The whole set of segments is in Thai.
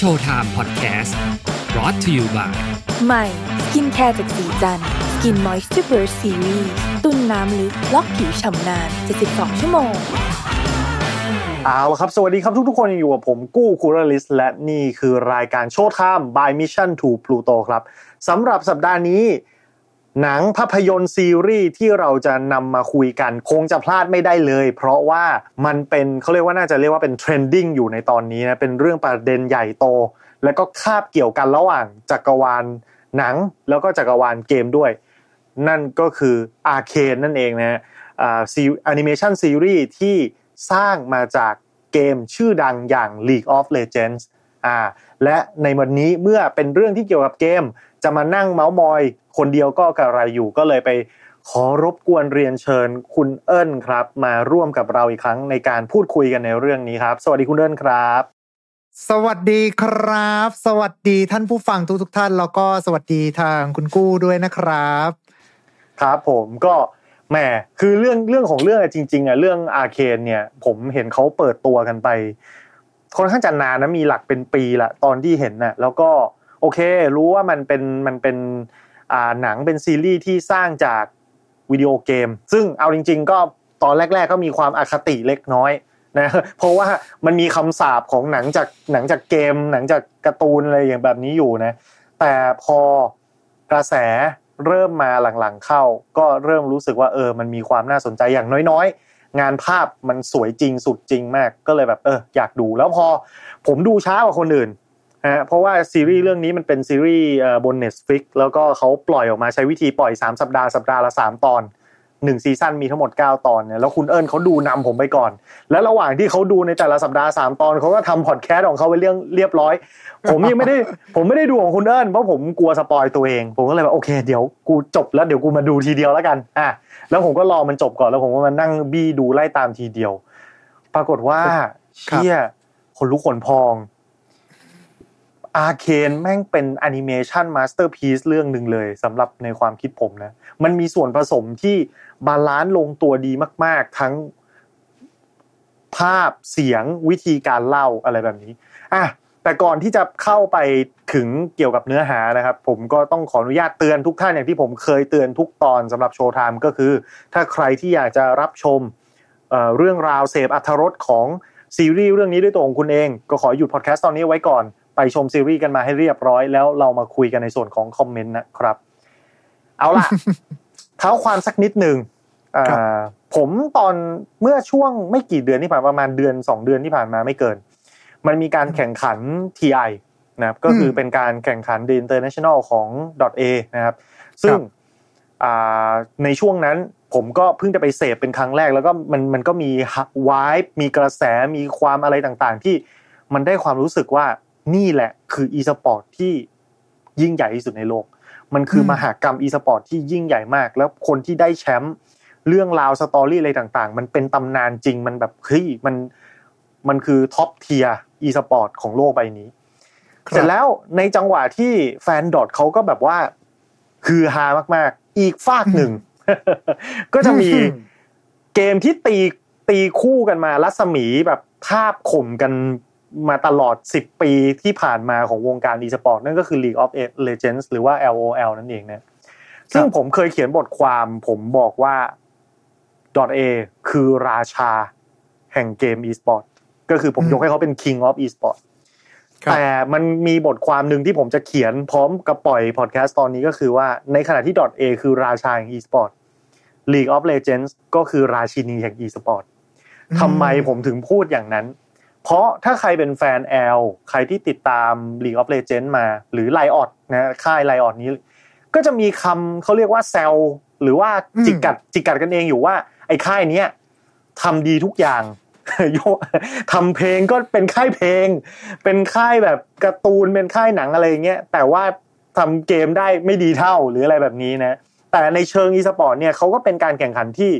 Showtime Podcast brought to you by ใหม่ skincare จากศรีจันทร์ Skin Moisture Burst ซีรีส์ตุนน้ำลึกล็อกผิวฉ่ำนาน 72 ชั่วโมง เอาละครับ สวัสดีครับทุกๆคนยังอยู่กับผมกู้คูรลิสและนี่คือรายการ Showtime by Mission to Pluto ครับสำหรับสัปดาห์นี้ หนังภาพยนตร์ซีรีส์ที่เราจะนำมาคุยกันคงจะพลาดไม่ได้เลย เพราะว่ามันเป็นเขาเรียกว่าน่าจะเรียกว่าเป็น trending อยู่ในตอนนี้นะเป็นเรื่องประเด็นใหญ่โต และก็คาบเกี่ยวกันระหว่างจักรวาลหนังแล้วก็จักรวาลเกมด้วย นั่นก็คือ Arcane นั่นเองนะฮะอ่าซีแอนิเมชันซีรีส์ที่สร้างมาจากเกมชื่อดังอย่าง League of Legends อ่าและในวันนี้เมื่อเป็นเรื่องที่เกี่ยวกับเกม จะมานั่งเมาส์มอย คนเดียวก็กระไรอยู่ก็เลยไป ขอรบกวนเรียนเชิญคุณเอิญครับ มาร่วมกับเราอีกครั้งในการพูดคุยกันในเรื่องนี้ครับ สวัสดีคุณเอิญครับ สวัสดีครับ สวัสดีท่านผู้ฟังทุกทุกๆท่าน แล้วก็สวัสดีทางคุณกู้ด้วยนะครับ ครับผมก็แหมคือเรื่องเรื่องของเรื่องอะจริงๆอะเรื่องอาเคนเนี่ย ผมเห็นเขาเปิดตัวกันไปค่อนข้างจะนานนะมีหลักเป็นปีละตอนที่เห็นน่ะแล้วก็ โอเค รู้ว่ามันเป็นมันเป็นอ่าหนังเป็นซีรีส์ที่สร้างจากวิดีโอเกม ซึ่งเอาจริง ๆ ก็ตอนแรก ๆ ก็มีความอคติเล็กน้อยนะเพราะว่ามันมีคำสาปของหนังจากหนังจากเกม หนังจากการ์ตูนอะไรอย่างแบบนี้อยู่นะ แต่พอกระแสเริ่มมาหลังๆเข้า ก็เริ่มรู้สึกว่าเออ มันมีความน่าสนใจอย่างน้อยๆ งานภาพมันสวยจริงสุดจริงมากก็เลยแบบเอออยากดูแล้วพอผมดูช้ากว่าคนอื่น ฮะเพราะว่าซีรีส์เรื่องนี้มันเป็นซีรีส์เอ่อบน Netflix แล้วก็เขาปล่อยออกมาใช้วิธีปล่อย 3 สัปดาห์สัปดาห์ละ 3 ตอนหนึ่งซีซั่นมีทั้งหมด 9 ตอนเนี่ยแล้วคุณเอิญเขาดูนำผมไปก่อน และระหว่างที่เขาดูในแต่ละสัปดาห์ 3 ตอนเขาก็ทำพอดแคสต์ของเขาไว้เรื่องเรียบร้อย ผมยังไม่ได้ผมไม่ได้ดูของคุณเอิญเพราะผมกลัว spoil ตัวเอง ผมก็เลยแบบโอเคเดี๋ยวกูจบแล้วเดี๋ยวกูมาดูทีเดียวแล้วกันอะแล้วผมก็รอมันจบก่อนแล้วผมก็มานั่งบี้ดูไล่ตามทีเดียว ปรากฏว่าครับเชี่ยคนลุกขนพอง Arcane แม่งเป็นแอนิเมชัน masterpiece เรื่องหนึ่งเลยสำหรับในความคิดผมนะ มันมีส่วนผสมที่ balance ลงตัวดีมาก ๆ ทั้งภาพเสียงวิธีการเล่าอะไรแบบนี้อะแต่ก่อนที่จะเข้าไปถึงเกี่ยวกับเนื้อหานะครับ ผมก็ต้องขออนุญาตเตือนทุกท่านอย่างที่ผมเคยเตือนทุกตอนสำหรับ Showtime ก็คือ ถ้าใครที่อยากจะรับชมเเรื่องราวเสพอัธรสของซีรีส์เรื่องนี้ด้วยตัวของคุณเอง ก็ขอหยุดพอดแคสต์ตอนนี้ไว้ก่อน ไปชมซีรีส์กันมาให้เรียบร้อย แล้วเรามาคุยกันในส่วนของคอมเมนต์นะครับ เอาล่ะ เท้าความสักนิดหนึ่งอ่าครับผมตอนเมื่อช่วงไม่กี่เดือนที่ผ่านประมาณเดือนสองเดือนที่ผ่านมาไม่เกิน มันมีการแข่งขัน TI นะครับก็คือเป็นการแข่งขัน The International ของ .A นะครับ ซึ่งอ่าในช่วงนั้นผมก็เพิ่งจะไปเสพเป็นครั้งแรก แล้วก็มันมันก็มีวายมีกระแสมีความอะไรต่างๆ ที่มันได้ความรู้สึกว่า นี่แหละคืออีสปอร์ตที่ยิ่งใหญ่ที่สุดในโลก มันคือมหากรรมอีสปอร์ตที่ยิ่งใหญ่มาก แล้วคนที่ได้แชมป์เรื่องราว story อะไรต่างๆ มันเป็นตำนานจริงมันแบบเฮ้ยมันมันคือ top tier อีสปอร์ตของโลกใบนี้ครับเสร็จแล้วในจังหวะที่แฟน Dota เขาก็แบบว่าคือฮามากๆ อีกฟากหนึ่ง ก็จะมีเกมที่ตีตีคู่กันมารัศมีแบบทาบข่มกัน มาตลอด 10 ปีที่ผ่านมาของวงการอีสปอร์ตนั่นก็คือ League of Legends หรือว่า LOL นั่นเองนะซึ่งผมเคยเขียนบทความผมบอกว่า .A คือราชาแห่งเกม e-sport ก็คือผมอืมยกให้เขาเป็น King of e-sport ครับแต่มันมีบทความหนึ่งที่ผมจะเขียนพร้อมกับปล่อยพอดแคสต์ตอนนี้ก็คือว่าในขณะที่ .A คือราชาแห่ง e-sport League of Legends ก็คือราชินีแห่ง e-sport ทำไมผมถึงพูดอย่างนั้น เพราะถ้าใครเป็นแฟน L ใครที่ติดตาม League of Legends มา หรือไลออดนะค่ายไลออดนี้ ก็จะมีคำเขาเรียกว่าแซลหรือว่าจิกกัดจิกกัดกันเองอยู่ว่า ไอ้ค่ายเนี้ยทำดีทุกอย่างโยทำเพลงก็เป็นค่ายเพลง เป็นค่ายแบบการ์ตูนเป็นค่ายหนังอะไรอย่างเงี้ยแต่ว่าทำเกมได้ไม่ดีเท่าหรืออะไรแบบนี้นะแต่ในเชิงอีสปอร์ตเนี่ยเขาก็เป็นการแข่งขันที่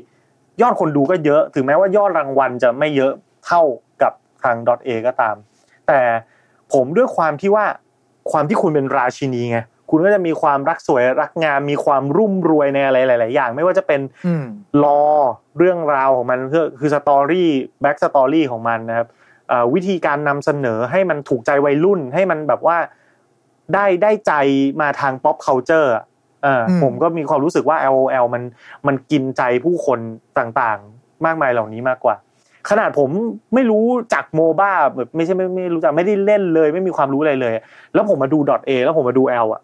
ยอดคนดูก็เยอะ ถึงแม้ว่ายอดรางวัลจะไม่เยอะเท่ากับทาง .a ก็ตาม แต่ผมด้วยความที่ว่าความที่คุณเป็นราชินีไงคุณก็จะมีความรักสวยรักงามมีความรุ่มรวยในอะไรหลาย ๆ อย่าง ไม่ว่าจะเป็นอืมรอเรื่องราวของมันคือคือ story backstory ของมันนะครับเอ่อวิธีการนำเสนอให้มันถูกใจวัยรุ่นให้มันแบบว่าได้ได้ใจมาทาง pop culture อะเอออมผมก็มีความรู้สึกว่า LOL มันมันกินใจผู้คนต่าง ๆ มากมายเหล่านี้มากกว่า ขนาดผมไม่รู้จักโมบ้าแบบไม่ใช่ไม่ไม่รู้จักไม่ได้เล่นเลย ไม่มีความรู้อะไรเลย แล้วผมมาดู .a แล้วผมมาดู L อะ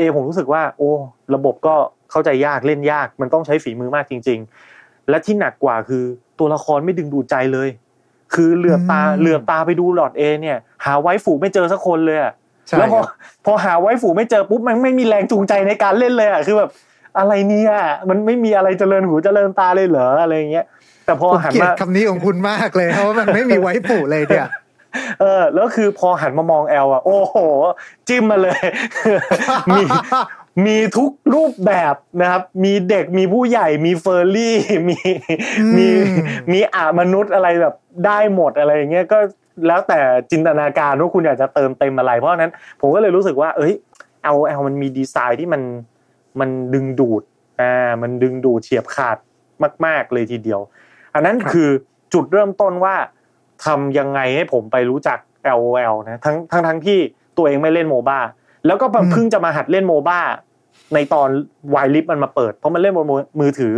.a ผมรู้สึกว่า โอ้ระบบก็เข้าใจยากเล่นยาก มันต้องใช้ฝีมือมากจริง ๆ และที่หนักกว่าคือตัวละครไม่ดึงดูดใจเลย คือเหลือบตาอืมเหลือบตาไปดู .a เนี่ย หาไว้ฝูไม่เจอสักคนเลยอะใช่แล้วพอครับพอหาไว้ฝูไม่เจอปุ๊บมันไม่มีแรงจูงใจในการเล่นเลยอะคือแบบอะไรเนี่ยมันไม่มีอะไรเจริญหูเจริญตาเลยเหรออะไรอย่างเงี้ย แต่พอผมหันเกลียมาดคำนี้ของคุณมากเลยเพราะว่ามันไม่มีไว้ผูเลยเนี่ยเออแล้วคือพอหันมามองแอลอะ โอ้โห จิ้มมาเลย มีมีทุกรูปแบบนะครับ มีเด็กมีผู้ใหญ่มีเฟอร์รี่ มีอืมมีมีอามนุษย์อะไรแบบได้หมดอะไรอย่างเงี้ยก็แล้วแต่จินตนาการว่าคุณอยากจะเติมเต็มอะไร เพราะฉะนั้นผมก็เลยรู้สึกว่า เอ้ย L L มันมีดีไซน์ที่มันมันดึงดูดอ่ามันดึงดูดเฉียบขาดมาก ๆเลยทีเดียว อันนั้นครับคือจุดเริ่มต้นว่าทำยังไงให้ผมไปรู้จัก L O L นะทั้งทั้งทั้งที่ตัวเองไม่เล่นโมบ้าแล้วก็เพิ่งจะมาหัดเล่นโมบ้าในตอนวายลิฟมันมาเปิด เพราะมันเล่นบนมือถือ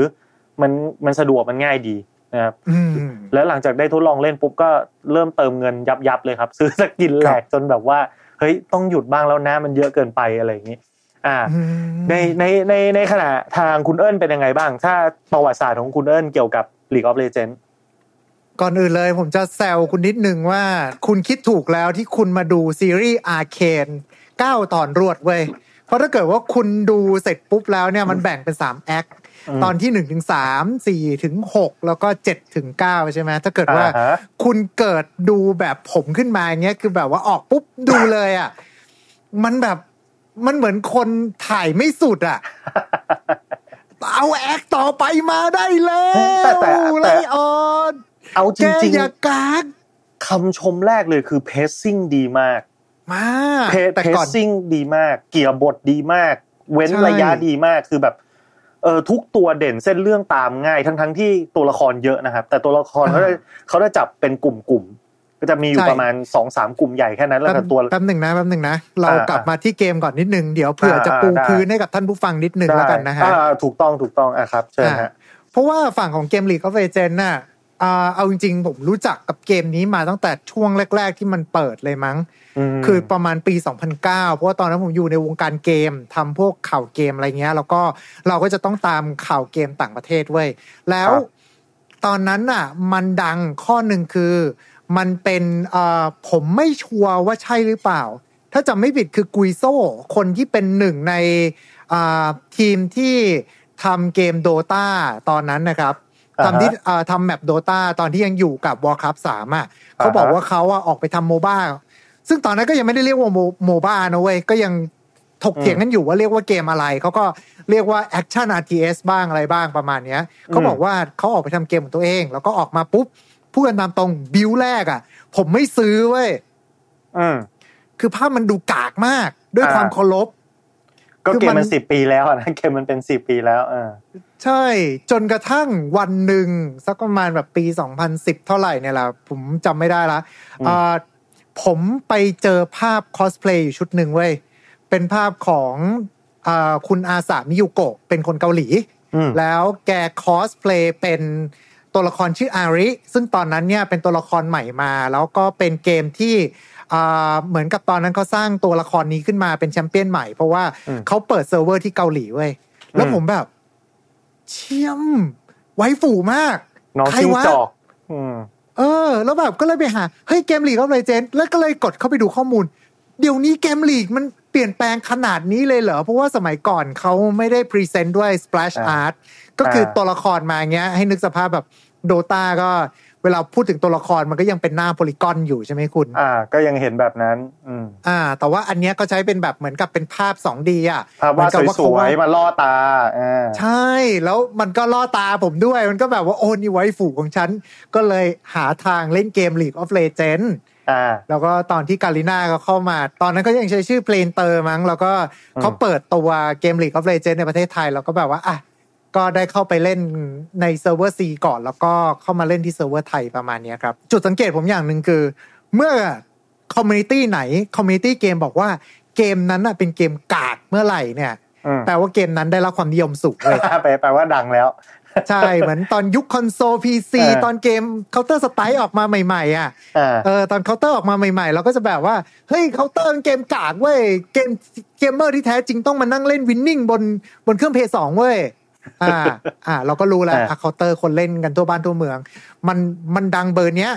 มันมันสะดวกมันง่ายดีนะครับอืมแล้วหลังจากได้ทดลองเล่นปุ๊บก็เริ่มเติมเงินยับยับๆเลยครับ ซื้อสกินแหลกจนแบบว่าเฮ้ยต้องหยุดบ้างแล้วนะมันเยอะเกินไปอะไรอย่างนี้ อ่าอืมในในในในขณะทางคุณเอิญเป็นยังไงบ้าง ถ้าประวัติศาสตร์ของคุณเอิญเกี่ยวกับ League of Legends ก่อนอื่นเลยผมจะแซวคุณนิดนึงว่า คุณคิดถูกแล้วที่คุณมาดูซีรีส์อาร์เคนเก้าตอนรวดเว้ยเพราะถ้าเกิดว่าคุณดูเสร็จปุ๊บแล้วเนี่ยมันแบ่งเป็นสามแอคอืมตอนที่หนึ่งถึงสามสี่ถึงหกแล้วก็เจ็ดถึงเก้าใช่ไหมถ้าเกิดว่าอ่าฮะคุณเกิดดูแบบผมขึ้นมาอย่างเงี้ยคือแบบว่าออกปุ๊บดูเลยอะมันแบบมันเหมือนคนถ่ายไม่สุดอะ เอาแอคต่อไปมาได้แล้วแต่แต่แต่ไลออนเอาจแกริงอย่ากากๆคำชมแรกเลยคือ pacing ดีมากมาเพแต่ก่อน pacing ดีมาก เกี่ยบทดีมาก เว้นใช่ระยะดีมากคือแบบเออทุกตัวเด่นเส้นเรื่องตามง่ายทั้งทั้งๆที่ตัวละครเยอะนะครับ แต่ตัวละครเขาได้เขาได้จับเป็นกลุ่มๆ ก็จะมีอยู่ประมาณสองสามกลุ่มใหญ่แค่นั้นแล้วแป๊ก็บตัวแป๊บหนึ่งนะแป๊บหนึ่งนะ เราอ่ากลับมาที่เกมก่อนนิดนึงเดี๋ยวเผื่อจะอ่าปูได้พื้นให้กับท่านผู้ฟังนิดนึงแล้วกันนะฮะอ่าถูกต้องถูกต้องอะครับเชิญฮะเพราะว่าฝั่งของเกม League of Legends น่ะอ่าเอาจริงๆ ผมรู้จักกับเกมนี้มาตั้งแต่ช่วงแรก ๆ ที่มันเปิดเลยมั้งมคือประมาณปี 2009 เพราะว่าตอนนั้นผมอยู่ในวงการเกมทำพวกข่าวเกมอะไรเงี้ย แล้วก็เราก็จะต้องตามข่าวเกมต่างประเทศเว้ย แล้วตอนนั้นน่ะ มันดังข้อหนึ่งคือ มันเป็นเอ่อผมไม่ชัวร์ว่าใช่หรือเปล่า ถ้าจำไม่ผิดคือกุยโซคนที่เป็นหนึ่งในอ่าทีมที่ทำเกมโดตาตอนนั้นนะครับอ่าฮะทำที่เอ่อทำแมปโดตาตอนที่ยังอยู่กับ Warcraft 3อะเขาบอกอ่าฮะว่าเขาอะออกไปทำโมบ้าซึ่งตอนนั้นก็ยังไม่ได้เรียกว่าโมโมบ้านะเว้ยก็ยังถกเถียงกันอยู่ว่าเรียกว่าเกมอะไร เขาก็เรียกว่า Action RTS บ้างอะไรบ้างประมาณเนี้ยเขาบอกว่าเขาออกไปทำเกมของตัวเอง แล้วก็ออกมาปุ๊บ พูดกันตามตรงบิวแรกอะ ผมไม่ซื้อเว้ยอืมคือภาพมันดูกากมากด้วยอ่าความเคารพก็คือเกมมัมันนสิบปีแล้วอะนะเกมมันเป็นสิบปีแล้วเออใช่ จนกระทั่งวันหนึ่งสักประมาณแบบปี2010เท่าไหร่เนี่ยแหละผมจำไม่ได้ละอืมอ่าผมไปเจอภาพคอสเพลย์อยู่ชุดหนึ่งเว้ย เป็นภาพของอาคุณอาสามิยุโกะเป็นคนเกาหลีอืมแล้วแกคอสเพลย์เป็น ตัวละครชื่อ Ahri ซึ่งตอนนั้นเนี่ยเป็นตัวละครใหม่มา แล้วก็เป็นเกมที่อ่าเหมือนกับตอนนั้นเขาสร้างตัวละครนี้ขึ้นมาเป็นแชมเปี้ยนใหม่ เพราะว่าอืมเขาเปิดเซิร์ฟเวอร์ที่เกาหลีเว้ยแล้วอืมผมแบบ เชี่ยม waifu มากน้องใครวะจิ้งจอกอืมเออ แล้วแบบก็เลยไปหาเฮ้ยเกม League of Legends แล้วก็เลยกดเข้าไปดูข้อมูล เดี๋ยวนี้เกมลีกมันเปลี่ยนแปลงขนาดนี้เลยเหรอ เพราะว่าสมัยก่อนเขาไม่ได้ present ด้วย splash อ่า art ก็คืออ่าตัวละครมาอย่างเงี้ย ให้นึกสภาพแบบ Dota ก็เวลาพูดถึงตัวละครมันก็ยังเป็นหน้า polygon อยู่ใช่ไหมคุณ อ่า ก็ยังเห็นแบบนั้น อืมอ่า แต่ว่าอันเนี้ยก็ใช้เป็นแบบเหมือนกับเป็นภาพ 2D อะภาพวาดเหมือนกับสวยๆมาล่อตาอ่าใช่ แล้วมันก็ล่อตาผมด้วย มันก็แบบว่าโอ้นี่ waifu ของฉัน ก็เลยหาทางเล่นเกม League of Legends อ่า แล้วก็ตอนที่ Garena ก็เข้ามา ตอนนั้นก็ยังใช้ชื่อ Playinter มั้ง แล้วก็เขาเปิดตัวเกม League of Legends ในประเทศไทย แล้วก็แบบว่าอะ ก็ได้เข้าไปเล่นในเซิร์ฟเวอร์ SEA ก่อน แล้วก็เข้ามาเล่นที่เซิร์ฟเวอร์ไทยประมาณเนี้ยครับ จุดสังเกตผมอย่างหนึ่งคือ เมื่อ community ไหน community เกมบอกว่าเกมนั้นน่ะเป็นเกมกากเมื่อไหร่เนี่ยอืมแปลว่าเกมนั้นได้รับความนิยมสูงเลยแปลแปลว่าดังแล้ว ใช่ เหมือนตอนยุคคอนโซล PC เออตอนเกม Counter-Strike ออกมาใหม่ๆอะอ่าเออตอนเคาน์เตอร์ออกมาใหม่ๆ เราก็จะแบบว่า เฮ้ยเคาน์เตอร์เป็นเกมกากเว้ยเกมเกมเมอร์ที่แท้จริงต้องมานั่งเล่น Winning บนบนเครื่องเพลย์สองเว้ย อ่า อ่า เราก็รู้แล้วอ่าอะเคาน์เตอร์คนเล่นกันทั่วบ้านทั่วเมือง มันมันดังเบอร์เนี้ย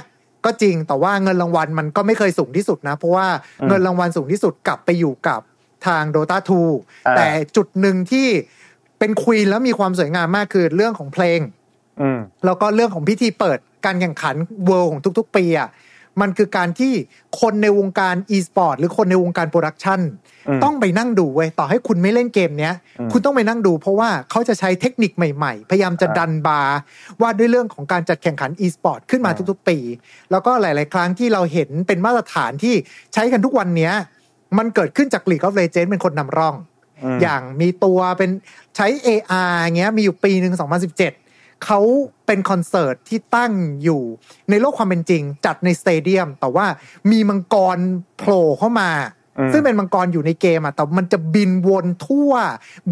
ก็จริงแต่ว่าเงินรางวัลมันก็ไม่เคยสูงที่สุดนะ เพราะว่าเงินรางวัลสูงที่สุดกลับไปอยู่กับทาง Dota 2 แต่จุดหนึ่งที่เป็น queen แล้วมีความสวยงามมากคือเรื่องของเพลงอืมแล้วก็เรื่องของพิธีเปิดการแข่งขัน Worlds ของทุก ๆ ปีอะ มันคือการที่คนในวงการ e-sport หรือคนในวงการ production อืมต้องไปนั่งดูเว้ยต่อให้คุณไม่เล่นเกมเนี้ยอืมคุณต้องไปนั่งดู เพราะว่าเขาจะใช้เทคนิคใหม่ๆ พยายามจะอ่าดันบาร์ว่าด้วยเรื่องของการจัดแข่งขัน e-sport ขึ้นมาอ่าทุกๆ ปี แล้วก็หลาย ๆ ครั้งที่เราเห็นเป็นมาตรฐานที่ใช้กันทุกวันเนี้ย มันเกิดขึ้นจาก League of Legends เป็นคนนำร่องมอย่างมีตัวเป็นใช้ AR เงี้ยมีอยู่ปีหนึ่ง2017 เขาเป็นคอนเสิร์ตที่ตั้งอยู่ในโลกความเป็นจริง จัดในสเตเดียม แต่ว่ามีมังกรโผล่เข้ามาอืมซึ่งเป็นมังกรอยู่ในเกมอะแต่มันจะบินวนทั่ว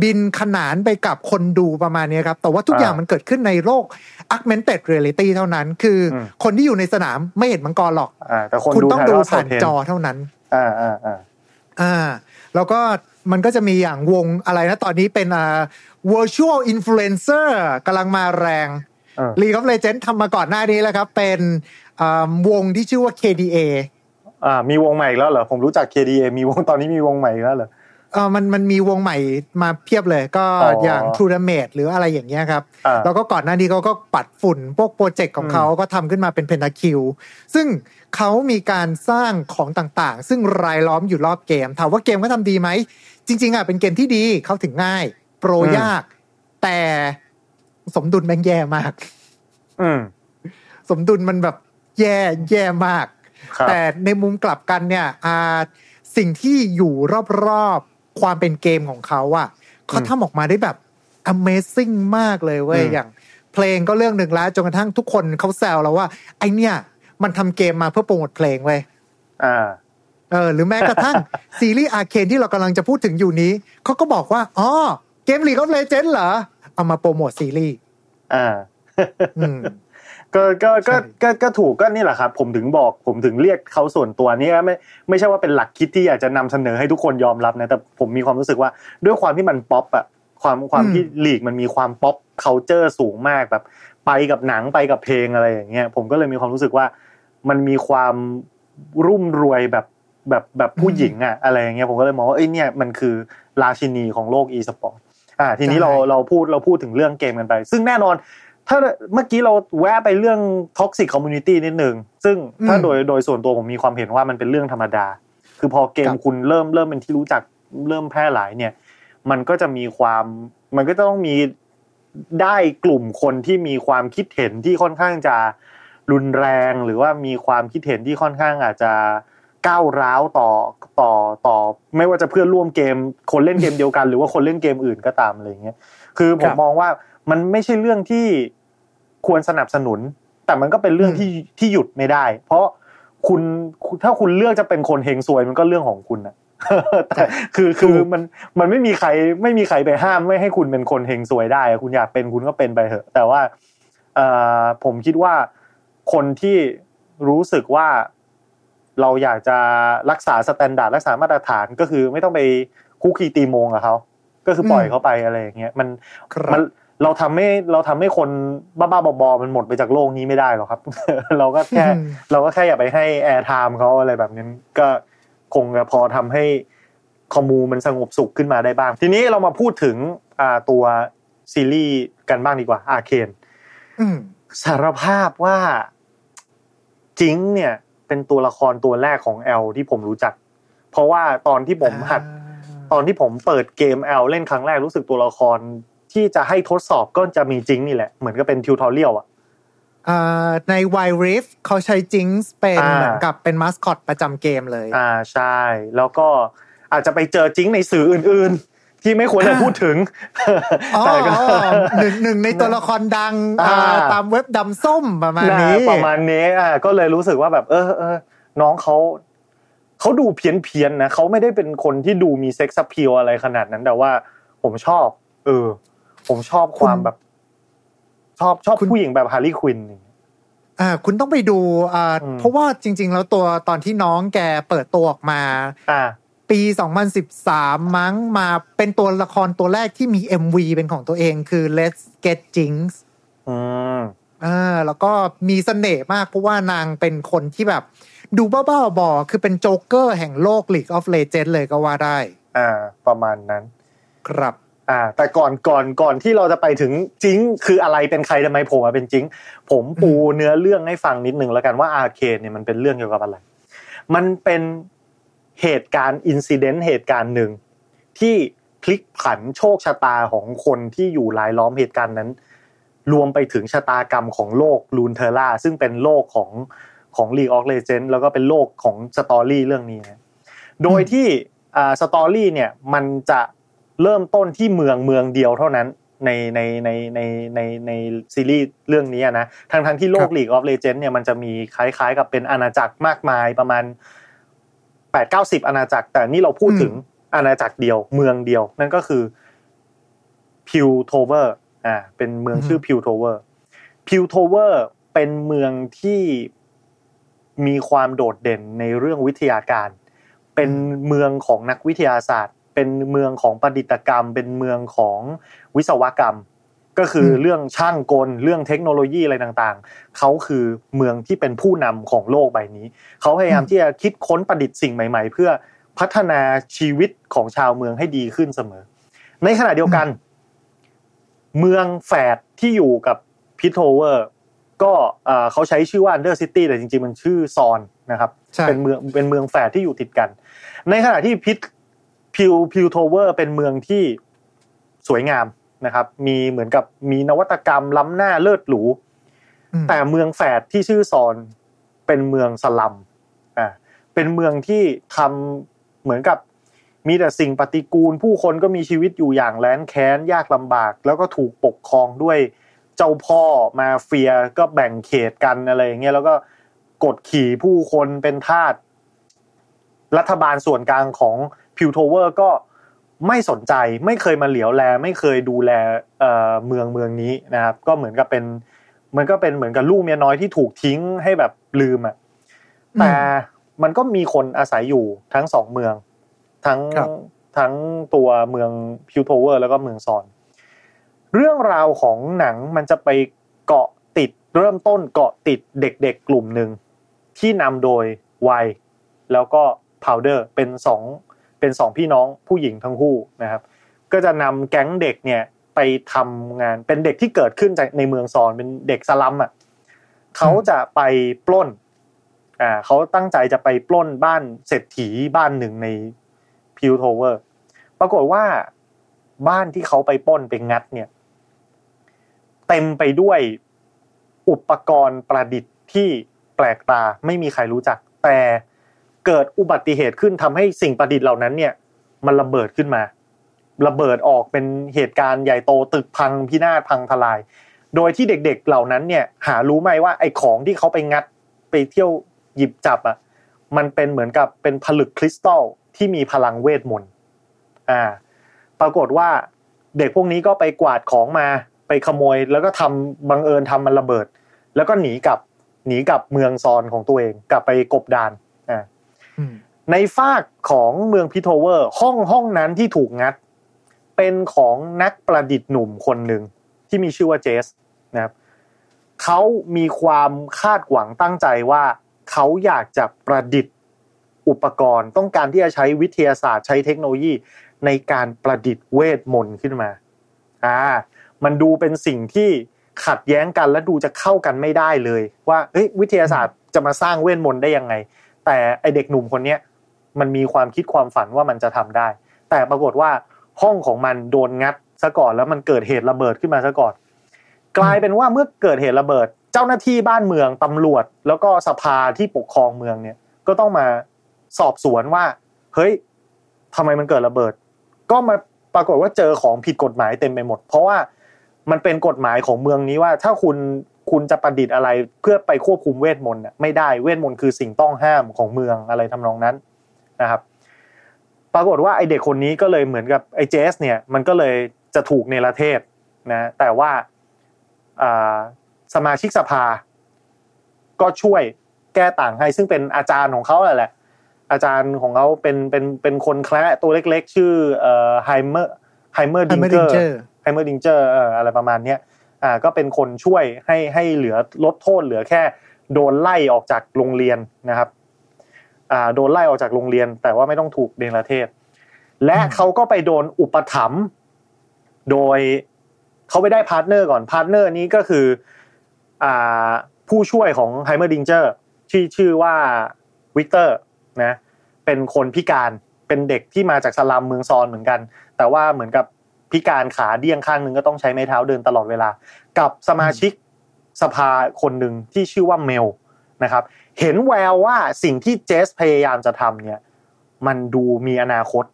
บินขนานไปกับคนดูประมาณเนี้ยครับ แต่ว่าทุกอย่างมันเกิดขึ้นในโลก augmented reality เท่านั้น คืออคนที่อยู่ในสนามไม่เห็นมังกรหรอกอ่าแต่คนคุณดูต้องถ่ายดูทอดสผ่าดนเห็นจอเท่านั้น อ่าอ่าอ่าอ่าแล้วก็ มันก็จะมีอย่างวงอะไรนะ ตอนนี้เป็นอ่า virtual influencer กำลังมาแรงอ่า League of Legends ทำมาก่อนหน้านี้แล้วครับ เป็นอ่าวงที่ชื่อว่า KDA อ่ามีวงใหม่อีกแล้วเหรอ ผมรู้จัก KDA มีวงตอนนี้มีวงใหม่อีกแล้วเหรอ เออมันมันมีวงใหม่มาเพียบเลยก็อ๋อออย่าง t r u d a m a t e หรืออะไรอย่างเงี้ยครับอ่าแล้วก็ก่อนหน้านี้เขาก็ปัดฝุ่นพวกโปรเจกต์ของเขาก็ทำขึ้นมาเป็นเพน t าคิว ซึ่งเขามีการสร้างของต่างๆ ซึ่งรายล้อมอยู่รอบเกม ถามว่าเกมเขาทำดีไหม จริง ๆอะเป็นเกมที่ดีเข้าถึงง่าย โปรอืมยาก แต่สมดุลแม่งแย่มาก อืมสมดุลมันแบบแย่แย่มากครับแต่ในมุมกลับกันเนี่ยอ่าสิ่งที่อยู่รอบๆ ความเป็นเกมของเขาอะเขาทำออกมาได้แบบ Amazing มากเลยเว้ยอืมอย่าง เพลงก็เรื่องหนึ่งแล้วจนกระทั่งทุกคนเขาแซวแล้วว่า ไอเนี่ย มันทำเกมมาเพื่อโปรโมทเพลงเว้ยอ่าเออหรือแม้กระทั่งซีรีส์อาร์เคนที่เรากำลังจะพูดถึงอยู่นี้เขาก็บอกว่าอ๋อเกม League of Legends เหรอ เอามาโปรโมทซีรีส์อ่าอืม ก็ก็ก็ใช่ก็ก็ถูกก็นี่แหละครับ ผมถึงบอกผมถึงเรียกเขาส่วนตัวนี่ไม่ไม่ใช่ว่าเป็นหลักคิดที่อยากจะนำเสนอให้ทุกคนยอมรับนะแต่ผมมีความรู้สึกว่าด้วยความที่มันป๊อปอะความความที่ลีกมันมีความ pop culture สูงมากแบบ ไปกับหนังไปกับเพลงอะไรอย่างเงี้ยผมก็เลยมีความรู้สึกว่ามันมีความรุ่มรวยแบบแบบแบบผู้หญิงอะอะไรอย่างเงี้ยผมก็เลยมองว่าเอ้ยเนี่ยมันคือราชินีของโลก e-sportอ่าทีนี้ใช่เราเราพูดเราพูดถึงเรื่องเกมกันไป ซึ่งแน่นอน ถ้าเมื่อกี้เราแวะไปเรื่อง toxic community นิดนึง ซึ่งถ้าอืมโดยโดยส่วนตัวผมมีความเห็นว่ามันเป็นเรื่องธรรมดา คือพอเกมครับคุณเริ่มเริ่มเป็นที่รู้จักเริ่มแพร่หลายเนี่ย มันก็จะมีความมันก็ต้องมีได้กลุ่มคนที่มีความคิดเห็นที่ค่อนข้างจะรุนแรง หรือว่ามีความคิดเห็นที่ค่อนข้างอาจจะก้าวร้าวต่อต่อต่อ ไม่ว่าจะเพื่อนร่วมเกม คนเล่นเกมเดียวกัน หรือว่าคนเล่นเกมอื่นก็ตามอะไรอย่างเงี้ยคือผครัมบมองว่ามันไม่ใช่เรื่องที่ ควรสนับสนุน แต่มันก็เป็นเรื่องอืมที่ที่หยุดไม่ได้ เพราะคุณถ้าคุณเลือกจะเป็นคนเฮงซวยมันก็เรื่องของคุณนะแต่คือคือมันมันไม่มีใครไม่มีใครไปห้ามไม่ให้คุณเป็นคนเฮงซวยได้อะคุณอยากเป็นคุณก็เป็นไปเถอะ แต่ว่าเอ่อผมคิดว่าคนที่รู้สึกว่าเราอยากจะรักษา standard รักษามาตรฐานก็คือไม่ต้องไปคลุกคลีตีโมงกับเขาก็คือปล่อยอืมเขาไปอะไรอย่างเงี้ยมันครับมัน เราทำให้เราทำให้คนบ้าๆบอๆมันหมดไปจากโลกนี้ไม่ได้หรอกครับ เราก็แค่อืมเราก็แค่อย่าไปให้ airtime เขาอะไรแบบนั้นก็คงจะพอทำให้ commu มันสงบสุขขึ้นมาได้บ้าง ทีนี้เรามาพูดถึงอ่าตัวซีรีส์กันบ้างดีกว่า Arcane อืมสารภาพว่า Jinx เนี่ยเป็นตัวละครตัวแรกของ LoL ที่ผมรู้จัก เพราะว่าตอนที่ผมหัด ตอนที่ผมเปิดเกม LoL เล่นครั้งแรกรู้สึกตัวละคร ที่จะให้ทดสอบก็จะมี Jinx นี่แหละ เหมือนกับเป็น tutorial อะอ่าใน Wild Rift เขาใช้ Jinx เป็นอ่าเหมือนกับเป็นมาสคอตประจำเกมเลย อ่าใช่ แล้วก็อาจจะไปเจอ Jinx ในสื่ออื่น ๆ ที่ไม่ควรจะพูดถึงอ๋อแต่ก็หนึ่งหนึ่งในตัวละครดังอ่าอ่าตามเว็บดำส้มประมาณนี้ประมาณนี้อ่าก็เลยรู้สึกว่าแบบ เออเออน้องเขาเขาดูเพี้ยนเพียนๆนะเขาไม่ได้เป็นคนที่ดูมีเซ็กซ์พิวอะไรขนาดนั้นแต่ว่าผมชอบ เออ ผมชอบความคุณแบบ ชอบชอบคุณผู้หญิงแบบ Harley Quinnอ่าคุณต้องไปดูอ่าอืมเพราะว่าจริง ๆ แล้วตัวตอนที่น้องแกเปิดตัวออกมา อ่า ปี 2013 มั้งมาเป็นตัวละครตัวแรกที่มี MV เป็นของตัวเองคือ Let's Get Jinx อืมอ่าแล้วก็มีเสน่ห์มากเพราะว่านางเป็นคนที่แบบ ดูบ้าๆบอๆคือเป็นโจ๊กเกอร์แห่งโลก League of Legends เลยก็ว่าได้ อ่า ประมาณนั้น ครับ อ่าแต่ก่อนก่อนก่อนที่เราจะไปถึงJinx คืออะไรเป็นใครทำไมผมมาเป็น Jinx ผมปูเนื้อเรื่องให้ฟังนิดนึงแล้วกันว่า Arcane เนี่ยมันเป็นเรื่องเกี่ยวกับอะไร มันเป็นเหตุการณ์ incident เหตุการณ์หนึ่งที่พลิกผันโชคชะตาของคนที่อยู่รายล้อมเหตุการณ์นั้น รวมไปถึงชะตากรรมของโลก Runeterra ซึ่งเป็นโลกของของ League of Legends แล้วก็เป็นโลกของ story เรื่องนี้นะโดยที่ story เนี่ยมันจะ เริ่มต้นที่เมืองเมืองเดียวเท่านั้นในในในในในในซีรีส์เรื่องนี้อะนะทั้งทั้งที่โลกของ League of Legends เนี่ยมันจะมีคล้ายๆ กับเป็นอาณาจักรมากมายประมาณแปดเก้าสิบอาณาจักร แต่นี่เราพูดถึงอาณาจักรเดียวเมืองเดียว นั่นก็คือ Piltover อ่าเป็นเมืองชื่อ Piltover Piltover เป็นเมืองที่มีความโดดเด่นในเรื่องวิทยาการ เป็นเมืองของนักวิทยาศาสตร์ เป็นเมืองของประดิษฐกรรม เป็นเมืองของวิศวกรรม ก็คืออมเรื่องช่างกลเรื่องเทคโนโลยีอะไรต่างๆเขาคือเมืองที่เป็นผู้นำของโลกใบนี้เขาพยายามที่จะคิดค้นประดิษฐ์สิ่งใหม่ ๆ เพื่อพัฒนาชีวิตของชาวเมืองให้ดีขึ้นเสมอ ในขณะเดียวกัน เมืองแฝดที่อยู่กับพิทโทเวอร์ก็เอ่อเขาใช้ชื่อว่า Under City แต่จริงๆ มันชื่อซอนนะครับใช่เป็นเมืองเป็นเมืองแฝดที่อยู่ติดกัน ในขณะที่พิท พิวพิวโทเวอร์เป็นเมืองที่สวยงามนะครับ มีเหมือนกับมีนวัตกรรมล้ำหน้าเลิศหรูอืมแต่เมืองแฝดที่ชื่อซอนเป็นเมืองสลัมอ่าเป็นเมืองที่ทำเหมือนกับมีแต่สิ่งปฏิกูล ผู้คนก็มีชีวิตอยู่อย่างแร้นแค้นยากลำบาก แล้วก็ถูกปกครองด้วยเจ้าพ่อมาเฟียก็แบ่งเขตกันอะไรอย่างเงี้ยแล้วก็กดขี่ผู้คนเป็นทาสรัฐบาลส่วนกลางของ พิวโทเวอร์ก็ไม่สนใจไม่เคยมาเหลียวแล ไม่เคยดูแลเอ่อเมืองเมืองนี้นะครับ ก็เหมือนกับเป็นมันก็เป็นเหมือนกับลูกเมียน้อยที่ถูกทิ้งให้แบบลืมอะอืมแต่มันก็มีคนอาศัยอยู่ทั้งสองเมือง ทั้งครับทั้งตัวเมืองพิวโทเวอร์แล้วก็เมืองซอน เรื่องราวของหนังมันจะไปเกาะติดเริ่มต้นเกาะติดเด็กๆกลุ่มหนึ่งที่นำโดยไวแล้วก็พาวเดอร์เป็นสอง เป็นสองพี่น้องผู้หญิงทั้งคู่นะครับ ก็จะนำแก๊งเด็กเนี่ยไปทำงานเป็นเด็กที่เกิดขึ้นจากในเมืองซอนเป็นเด็กสลัมอะเขาจะไปปล้นอ่าเขาตั้งใจจะไปปล้นบ้านเศรษฐีบ้านหนึ่งใน Piltover ปรากฏว่าบ้านที่เขาไปปล้นไปงัดเนี่ย เต็มไปด้วยอุปกรณ์ประดิษฐ์ที่แปลกตาไม่มีใครรู้จัก แต่ เกิดอุบัติเหตุขึ้นทำให้สิ่งประดิษฐ์เหล่านั้นเนี่ย มันระเบิดขึ้นมา ระเบิดออกเป็นเหตุการณ์ใหญ่โตตึกพังพินาศพังทลาย โดยที่เด็กๆเหล่านั้นเนี่ย หารู้ไหมว่าไอ้ของที่เขาไปงัดไปเที่ยวหยิบจับอะมันเป็นเหมือนกับเป็นผลึกคริสตัลที่มีพลังเวทมนต์อ่า ปรากฏว่าเด็กพวกนี้ก็ไปกวาดของมาไปขโมย แล้วก็ทำบังเอิญทำมันระเบิด แล้วก็หนีกลับหนีกลับเมืองซอนของตัวเอง กลับไปกบดาน ในฝากของเมืองพิโทเวอร์ ห้องห้องนั้นที่ถูกงัด เป็นของนักประดิษฐ์หนุ่มคนหนึ่งที่มีชื่อว่าเจสนะครับเขามีความคาดหวังตั้งใจว่าเขาอยากจะประดิษฐ์อุปกรณ์ ต้องการที่จะใช้วิทยาศาสตร์ใช้เทคโนโลยีในการประดิษฐ์เวทมนต์ขึ้นมาอ่ามันดูเป็นสิ่งที่ขัดแย้งกันและดูจะเข้ากันไม่ได้เลย ว่าเฮ้ยวิทยาศาสตร์จะมาสร้างเวทมนต์ได้ยังไง แต่ไอเด็กหนุ่มคนเนี้ยมันมีความคิดความฝันว่ามันจะทำได้ แต่ปรากฏว่าห้องของมันโดนงัดซะก่อนแล้วมันเกิดเหตุระเบิดขึ้นมาซะก่อน กลายเป็นว่าเมื่อเกิดเหตุระเบิด เจ้าหน้าที่บ้านเมืองตำรวจ แล้วก็สภาที่ปกครองเมืองเนี่ย ก็ต้องมาสอบสวนว่า เฮ้ยทำไมมันเกิดระเบิด ก็มาปรากฏว่าเจอของผิดกฎหมายเต็มไปหมด เพราะว่ามันเป็นกฎหมายของเมืองนี้ว่าถ้าคุณ คุณจะประดิษฐ์อะไรเพื่อไปควบคุมเวทมนต์น่ะไม่ได้เวทมนต์คือสิ่งต้องห้ามของเมืองอะไรทำนองนั้นนะครับ ปรากฏว่าไอเด็กคนนี้ก็เลยเหมือนกับไอ Jayce เนี่ยมันก็เลยจะถูกเนรเทศนะแต่ว่าอ่าสมาชิกสภา ก็ช่วยแก้ต่างให้ ซึ่งเป็นอาจารย์ของเขาแหละ อาจารย์ของเขาเป็นเป็นเป็นคนแคละตัวเล็กๆ ชื่อเอ่อไฮเมอร์ไฮเมอร์ดิงเกอร์ Heimerdinger ไฮเมอร์ดิงเจอร์อะไรประมาณเนี้ย อ่าก็เป็นคนช่วยให้ให้เหลือลดโทษเหลือแค่ โดนไล่ออกจากโรงเรียนนะครับอ่าโดนไล่ออกจากโรงเรียน แต่ว่าไม่ต้องถูกเดนประเทศ และเขาก็ไปโดนอุปถัมภ์โดยเขาไปได้ partner ก่อน partner นี้ก็คืออ่าผู้ช่วยของ Heimerdinger ที่ชื่อว่าวิกเตอร์นะเป็นคนพิการเป็นเด็กที่มาจากสลัมเมือง Zaun เหมือนกัน แต่ว่าเหมือนกับ พิการขาเดี้ยงข้างหนึ่งก็ต้องใช้ไม้เท้าเดินตลอดเวลา กับสมาชิกสภาคนหนึ่งที่ชื่อว่า Mel นะครับ เห็นแววว่าสิ่งที่ Jayce พยายามจะทำเนี่ย มันดูมีอนาคต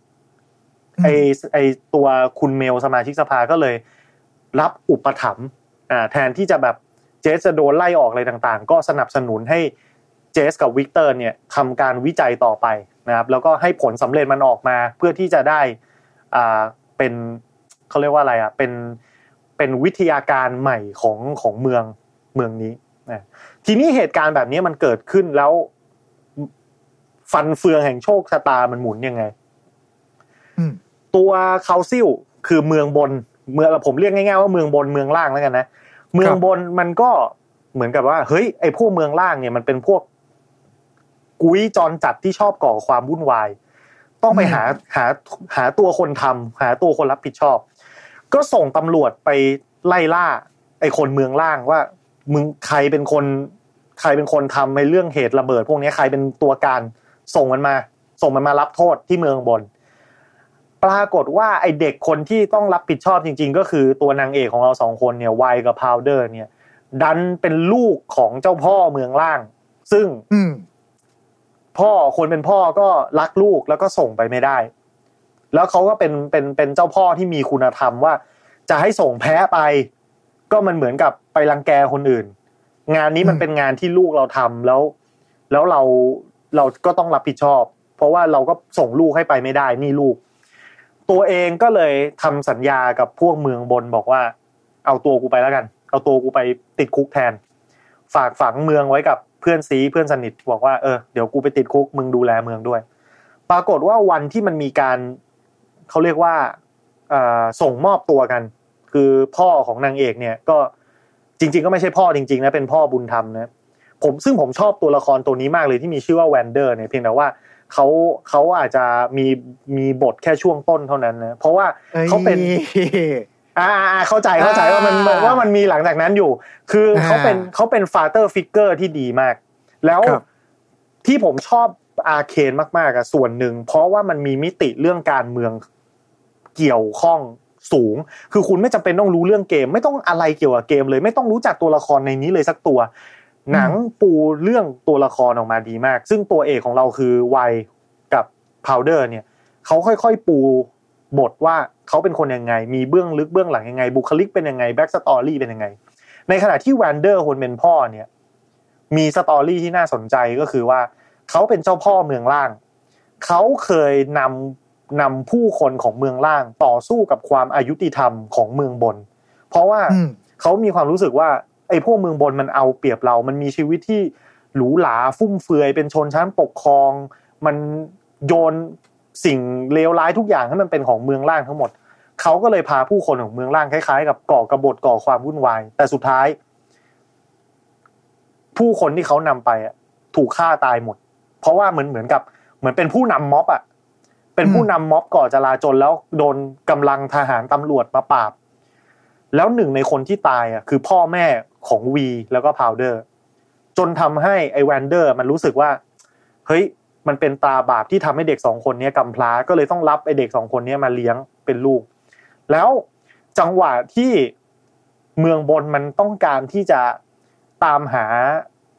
ไอไอตัวคุณ Mel สมาชิกสภาก็เลย รับอุปถัมภ์อ่าแทนที่จะแบบ Jayce จะโดนไล่ออกอะไรต่างๆ ก็สนับสนุนให้ Jayce กับวิกเตอร์เนี่ยทำการวิจัยต่อไปนะครับ แล้วก็ให้ผลสำเร็จมันออกมาเพื่อที่จะได้อ่าเป็น เขาเรียกว่าอะไรอะเป็นเป็นวิทยาการใหม่ของของเมืองเมืองนี้นะทีนี้เหตุการณ์แบบนี้มันเกิดขึ้นแล้ว ฟันเฟืองแห่งโชคชะตามันหมุนยังไงอืมตัวคาซิลคือเมืองบน เมืองผมเรียกง่ายๆว่าเมืองบนเมืองล่างแล้วกันนะเมืองบนมันก็เหมือนกับว่า เฮ้ยไอ้พวกเมืองล่างเนี่ยมันเป็นพวกกุ้ยจรจัดที่ชอบก่อความวุ่นวาย ต้องไปหาหาหาตัวคนทำหาตัวคนรับผิดชอบ ก็ส่งตำรวจไปไล่ล่า ไอ้คนเมืองล่างว่า มึงใครเป็นคนใครเป็นคนทำในเรื่องเหตุระเบิด พวกนี้ใครเป็นตัวการส่งมันมา ส่งมันมารับโทษที่เมืองบน ปรากฏว่าไอเด็กคนที่ต้องรับผิดชอบจริง ๆ ก็คือตัวนางเอกของเราสองคนเนี่ยไวกับพาวเดอร์ เนี่ย ดันเป็นลูกของเจ้าพ่อเมืองล่าง ซึ่งอืมพ่อคนเป็นพ่อก็รักลูกแล้วก็ส่งไปไม่ได้ แล้วเขาก็เป็นเป็นเป็นเจ้าพ่อที่มีคุณธรรมว่า จะให้ส่งแพ้ไป ก็มันเหมือนกับไปรังแกคนอื่น งานนี้มันเป็นงานที่ลูกเราทำแล้ว แล้วเราเราก็ต้องรับผิดชอบ เพราะว่าเราก็ส่งลูกให้ไปไม่ได้นี่ลูก ตัวเองก็เลยทำสัญญากับพวกเมืองบนบอกว่า เอาตัวกูไปแล้วกัน เอาตัวกูไปติดคุกแทน ฝากฝังเมืองไว้กับเพื่อนซีเพื่อนสนิทบอกว่าเออเดี๋ยวกูไปติดคุกมึงดูแลเมืองด้วย ปรากฏว่าวันที่มันมีการ เขาเรียกว่าเอ่อส่งมอบตัวกัน คือพ่อของนางเอกเนี่ยก็จริง ๆ ก็ไม่ใช่พ่อจริง ๆ นะเป็นพ่อบุญธรรมนะผมซึ่งผมชอบตัวละครตัวนี้มากเลยที่มีชื่อว่าแวนเดอร์เนี่ยเพียงแต่ว่าเขาเขาอาจจะมีมีบทแค่ช่วงต้นเท่านั้นนะเพราะว่าเขาเป็นอ่าอ่าเข้าใจเข้าใจว่ามันอ่าว่ามันมีหลังจากนั้นอยู่ คืออาเขาเป็นเขาเป็น father figure ที่ดีมาก แล้วครับที่ผมชอบ Arcane มากๆอะส่วนหนึ่ง เพราะว่ามันมีมิติเรื่องการเมือง เกี่ยวข้องสูง คือคุณไม่จำเป็นต้องรู้เรื่องเกม ไม่ต้องอะไรเกี่ยวกับเกมเลย ไม่ต้องรู้จักตัวละครในนี้เลยสักตัว หนังปูเรื่องตัวละครออกมาดีมาก ซึ่งตัวเอกของเราคือ Vi กับ Powder เนี่ยเขาค่อยๆปูบทว่าเขาเป็นคนยังไง มีเบื้องลึกเบื้องหลังยังไง บุคลิกเป็นยังไง backstory เป็นยังไง ในขณะที่ Vander คนเป็นพ่อเนี่ย มี story ที่น่าสนใจก็คือว่าเขาเป็นเจ้าพ่อเมืองล่าง เขาเคยนำ นำผู้คนของเมืองล่างต่อสู้กับความอยุติธรรมของเมืองบน เพราะว่าอืมเขามีความรู้สึกว่าไอ้พวกเมืองบนมันเอาเปรียบเรา มันมีชีวิตที่หรูหราฟุ่มเฟือย เป็นชนชั้นปกครอง มันโยนสิ่งเลวร้ายทุกอย่างให้มันเป็นของเมืองล่างทั้งหมด เขาก็เลยพาผู้คนของเมืองล่างคล้ายๆ กับก่อกระบฏก่อความวุ่นวาย แต่สุดท้าย ผู้คนที่เขานำไปอะถูกฆ่าตายหมด เพราะว่าเหมือนเหมือนกับ เหมือนเป็นผู้นำม็อบอะ เป็นผู้นำม็อบก่อจลาจลแล้วโดนกำลังทหารตำรวจมาปราบ แล้วหนึ่งในคนที่ตายอะคือพ่อแม่ของวีแล้วก็พาวเดอร์ จนทำให้ไอแวนเดอร์มันรู้สึกว่า เฮ้ยมันเป็นตาบาปที่ทำให้เด็กสองคนเนี้ยกำพร้าก็เลยต้องรับไอเด็กสองคนเนี้ยมาเลี้ยงเป็นลูก แล้วจังหวะที่เมืองบนมันต้องการที่จะตามหา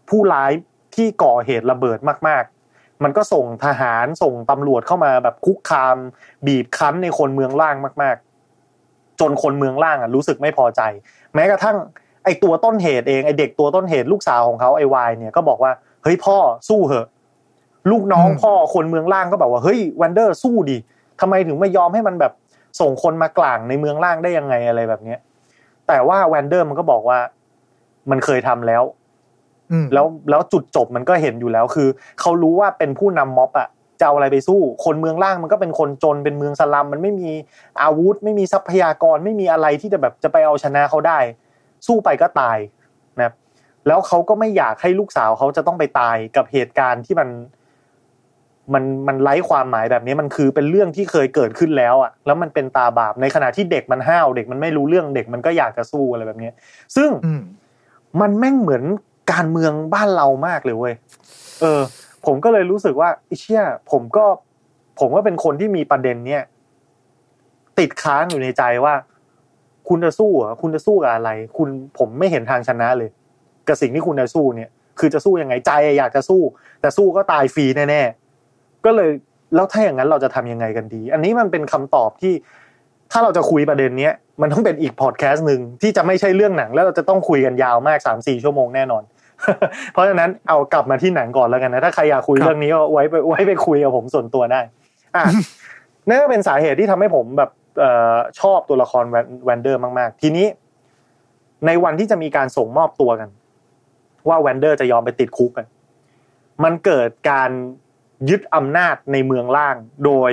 ผู้ร้ายที่ก่อเหตุระเบิดมากๆ มันก็ส่งทหารส่งตำรวจเข้ามาแบบคุกคาม บีบคั้นในคนเมืองล่างมาก ๆ จนคนเมืองล่างอะรู้สึกไม่พอใจ แม้กระทั่งไอตัวต้นเหตุเองไอเด็กตัวต้นเหตุลูกสาวของเขาไอวายเนี่ยก็บอกว่าเฮ้ยพ่อสู้เหอะ ลูกน้องอืมพ่อคนเมืองล่างก็แบบว่าเฮ้ยวันเดอร์สู้ดิทำไมถึงไม่ยอมให้มันแบบส่งคนมากลางในเมืองล่างได้ยังไงอะไรแบบเนี้ยแต่ว่าแวนเดอร์มันก็บอกว่า มันเคยทำแล้วอืม แล้วแล้วจุดจบมันก็เห็นอยู่แล้วคือ เขารู้ว่าเป็นผู้นำม็อบอะจะเอาอะไรไปสู้ คนเมืองล่างมันก็เป็นคนจนเป็นเมืองสลัมมันไม่มีอาวุธ ไม่มีทรัพยากรไม่มีอะไรที่จะแบบจะไปเอาชนะเขาได้ สู้ไปก็ตายนะครับแล้วเขาก็ไม่อยากให้ลูกสาวเขาจะต้องไปตายกับเหตุการณ์ที่มันมันมันไร้ความหมายแบบนี้มันคือเป็นเรื่องที่เคยเกิดขึ้นแล้วอะแล้วมันเป็นตาบาปในขณะที่เด็กมันห้าวเด็กมันไม่รู้เรื่องเด็กมันก็อยากจะสู้อะไรแบบนี้ ซึ่งอืมมันแม่งเหมือน การเมืองบ้านเรามากเลยเว้ยเออ ผมก็เลยรู้สึกว่าไอ้เชี่ยผมก็ ผมก็เป็นคนที่มีประเด็น เนี่ย ติดค้างอยู่ในใจว่า คุณจะสู้เหรอคุณจะสู้กับอะไร คุณผมไม่เห็นทางชนะเลยกับสิ่งที่คุณจะสู้เนี่ย คือจะสู้ยังไงใจอยากจะสู้ แต่สู้ก็ตายฟรีแน่ๆก็เลยแล้วถ้าอย่างนั้นเราจะทำยังไงกันดี อันนี้มันเป็นคำตอบที่ ถ้าเราจะคุยประเด็นเนี้ยมันต้องเป็นอีกพอดแคสต์หนึ่งที่จะไม่ใช่เรื่องหนัง แล้วเราจะต้องคุยกันยาวมากสามสี่ชั่วโมงแน่นอน เพราะฉะนั้นเอากลับมาที่หนังก่อนแล้วกันนะถ้าใครอยากคุยครับเรื่องนี้ก็ไว้ไปไว้ไปคุยกับผมส่วนตัวได้อะนั่นก็เป็นสาเหตุที่ทำให้ผมแบบเอ่อชอบตัวละครแวน Vander มาก ๆ ทีนี้ ในวันที่จะมีการส่งมอบตัวกัน ว่า Vander จะยอมไปติดคุกกันมันเกิดการยึดอำนาจในเมืองล่างโดย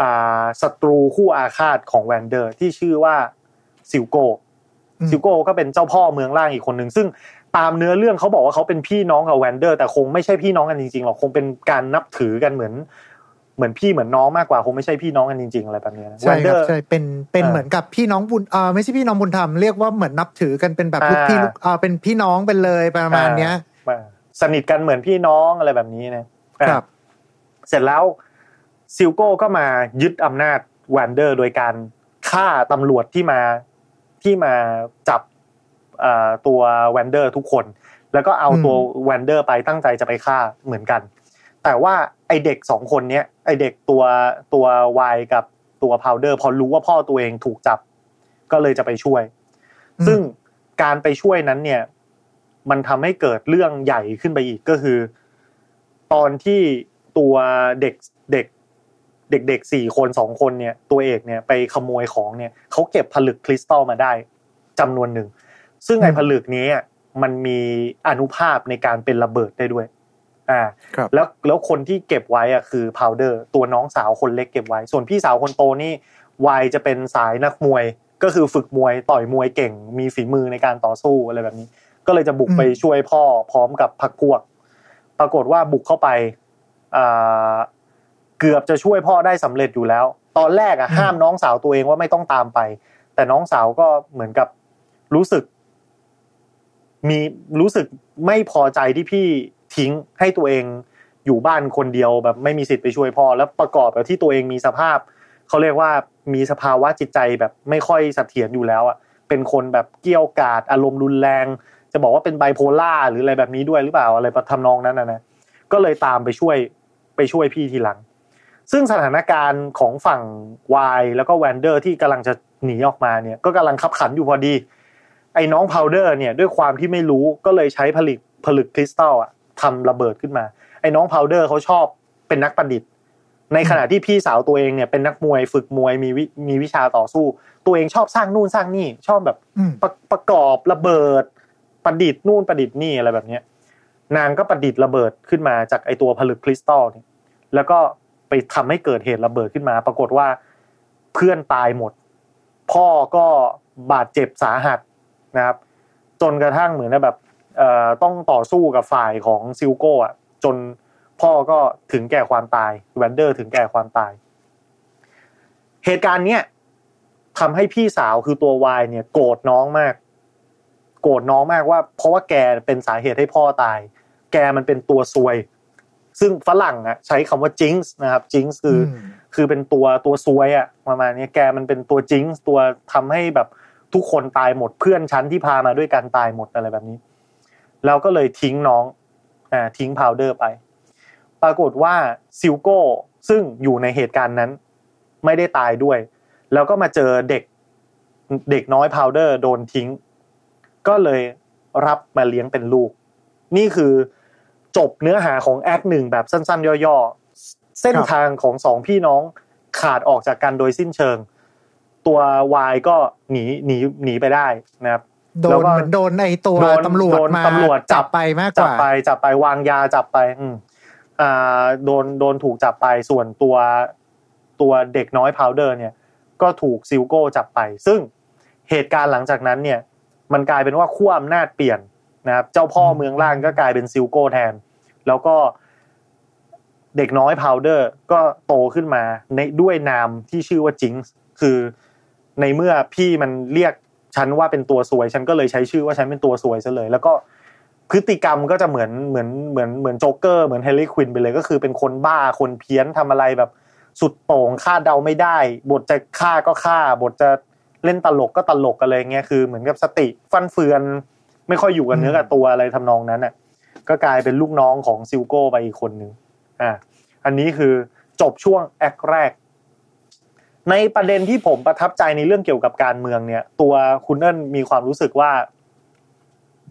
อ่าศัตรูคู่อาฆาตของ Vander ที่ชื่อว่า Silco อืม Silco ก็เป็นเจ้าพ่อเมืองล่างอีกคนหนึ่งซึ่ง ตามเนื้อเรื่องเขาบอกว่าเขาเป็นพี่น้องกับ Vander แต่คงไม่ใช่พี่น้องกันจริงๆหรอกคงเป็นการนับถือกันเหมือน เหมือนพี่เหมือนน้องมากกว่าคงไม่ใช่พี่น้องกันจริงๆอะไรแบบเนี้ยนะใช่แวนเดคอรับร์ใช่เป็นเป็นอ่าเหมือนกับพี่น้องบุญเอ่าไม่ใช่พี่น้องบุญธรรมเรียกว่าเหมือนนับถือกันเป็นแบบลูกอ่าพี่ลูกเอ่าเป็นพี่น้องเป็นเลยประมาณเนี้ยอ่าสนิทกันเหมือนพี่น้องอะไรแบบนี้นะอะครับ เสร็จแล้ว Silco ก็มายึดอำนาจ Vander โดยการฆ่าตำรวจที่มาที่มาจับเอ่อ ตัว Vander ทุกคน แล้วก็เอาตัว Vander ไปตั้งใจจะไปฆ่าเหมือนกัน แต่ว่าไอเด็กสองคนเนี้ยไอเด็กตัวตัว Vi กับตัว Powder พอรู้ว่าพ่อตัวเองถูกจับ ก็เลยจะไปช่วยอืมซึ่งการไปช่วยนั้นเนี่ย มันทำให้เกิดเรื่องใหญ่ขึ้นไปอีกก็คือ ตอนที่ตัวเด็กเด็กเด็กๆสี่คนสองคนเนี่ยตัวเอกเนี่ยไปขโมยของเนี่ยเขาเก็บผลึกคริสตัลมาได้จำนวนหนึ่ง ซึ่งไอ้ผลึกนี้อะมันมีอนุภาพในการเป็นระเบิดได้ด้วยอ่าครับแล้วแล้วคนที่เก็บไว้อะคือพาวเดอร์ตัวน้องสาวคนเล็กเก็บไว้ ส่วนพี่สาวคนโตนี่วัยจะเป็นสายนักมวย ก็คือฝึกมวยต่อยมวยเก่ง มีฝีมือในการต่อสู้อะไรแบบนี้ ก็เลยจะบุกอืมไปช่วยพ่อพร้อมกับพักพวก ปรากฏว่าบุกเข้าไปอ่าเกือบจะช่วยพ่อได้สำเร็จอยู่แล้ว ตอนแรกอะห้ามน้องสาวตัวเองว่าไม่ต้องตามไป แต่น้องสาวก็เหมือนกับรู้สึก มีรู้สึกไม่พอใจที่พี่ทิ้งให้ตัวเองอยู่บ้านคนเดียวแบบไม่มีสิทธิ์ไปช่วยพ่อแล้วประกอบกับที่ตัวเองมีสภาพเขาเรียกว่ามีสภาวะจิตใจแบบไม่ค่อยเสถียรอยู่แล้วอะเป็นคนแบบเกรี้ยวกราดอารมณ์รุนแรง จะบอกว่าเป็นไบโพล่าหรืออะไรแบบนี้ด้วยหรือเปล่าอะไรทำนองนั้นนะนะก็เลยตามไปช่วยไปช่วยพี่ทีหลัง ซึ่งสถานการณ์ของฝั่งวายแล้วก็แวนเดอร์ที่กำลังจะหนีออกมาเนี่ยก็กำลังคับขันอยู่พอดี ไอ้น้องพาวเดอร์เนี่ยด้วยความที่ไม่รู้ก็เลยใช้ผลิตผลึกคริสตัลอะทำระเบิดขึ้นมา ไอ้น้องพาวเดอร์เขาชอบเป็นนักประดิษฐ์ ในขณะที่พี่สาวตัวเองเนี่ยเป็นนักมวยฝึกมวยมีวิมีวิชาต่อสู้ ตัวเองชอบสร้างนู่นสร้างนี่ ชอบแบบอืมประประกอบระเบิด ประดิษฐ์นู่นประดิษฐ์นี่อะไรแบบเนี้ยนางก็ประดิษฐ์ระเบิดขึ้นมาจากไอตัวผลึกคริสตัลเนี่ยแล้วก็ไปทำให้เกิดเหตุระเบิดขึ้นมา ปรากฏว่าเพื่อนตายหมด พ่อก็บาดเจ็บสาหัส นะครับ จนกระทั่งเหมือนแบบเอ่อต้องต่อสู้กับฝ่ายของซิลโก้อะจนพ่อก็ถึงแก่ความตายแวนเดอร์ถึงแก่ความตาย เหตุการณ์เนี้ยทำให้พี่สาวคือตัววายเนี่ย โกรธน้องมาก โกรธน้องมากว่า เพราะว่าแกเป็นสาเหตุให้พ่อตาย แกมันเป็นตัวซวย ซึ่งฝรั่งอะใช้คำว่า jinx นะครับ jinx คืออมคือเป็นตัวตัวซวยอะประมาณนี้แกมันเป็นตัว jinx ตัวทำให้แบบ ทุกคนตายหมดเพื่อนชั้นที่พามาด้วยกันตายหมดอะไรแบบนี้ แล้วก็เลยทิ้งน้องอ่าทิ้งพาวเดอร์ไปปปรากฏว่าซิลโก้ซึ่งอยู่ในเหตุการณ์นั้น ไม่ได้ตายด้วย แล้วก็มาเจอเด็กเด็กน้อยพาวเดอร์โดนทิ้ง ก็เลยรับมาเลี้ยงเป็นลูก นี่คือจบเนื้อหาของ act หนึ่งแบบสั้นๆ ย่อๆ เส้นทางของสองพี่น้องขาดออกจากกันโดยสิ้นเชิง ตัววายก็หนีหนีหนีไปได้นะครับโดนเหมือนโดนไอตัวโดนตำรวจโดนมาตำรวจจัจับบไปมากกจับว่าไปจับไปวางยาจับไป อืมอ่าโดนโดนถูกจับไปส่วนตัวตัวเด็กน้อยพาวเดอร์ เนี่ย ก็ถูกซิลโก้จับไป ซึ่งเหตุการณ์หลังจากนั้นเนี่ย มันกลายเป็นว่าขั้วอำนาจเปลี่ยนนะครับ เจ้าพ่อเมืองล่างก็กลายเป็นซิลโก้แทน แล้วก็เด็กน้อยพาวเดอร์ ก็โตขึ้นมาในด้วยนามที่ชื่อว่า Jinx คือ ในเมื่อพี่มันเรียกฉันว่าเป็นตัวซวย ฉันก็เลยใช้ชื่อว่าฉันเป็นตัวซวยซะเลย แล้วก็พฤติกรรมก็จะเหมือนเหมือนเหมือนเหมือนโจ๊กเกอร์เหมือน Harley Quinn ไปเลยก็คือเป็นคนบ้าคนเพี้ยนทำอะไรแบบสุดโต่งคาดเดาไม่ได้ บทจะฆ่าก็ฆ่า บทจะเล่นตลกก็ตลกอะไรเงี้ยคือเหมือนกับสติฟันเฟือน ไม่ค่อยอยู่กับเนื้อกับตัวอะไรทำนองนั้นอะก็กลายเป็นลูกน้องของซิลโก้ไปอีกคนนึงอ่าอันนี้คือจบช่วงแอคแรก ในประเด็นที่ผมประทับใจในเรื่องเกี่ยวกับการเมืองเนี่ย ตัวคุณเอิญมีความรู้สึกว่า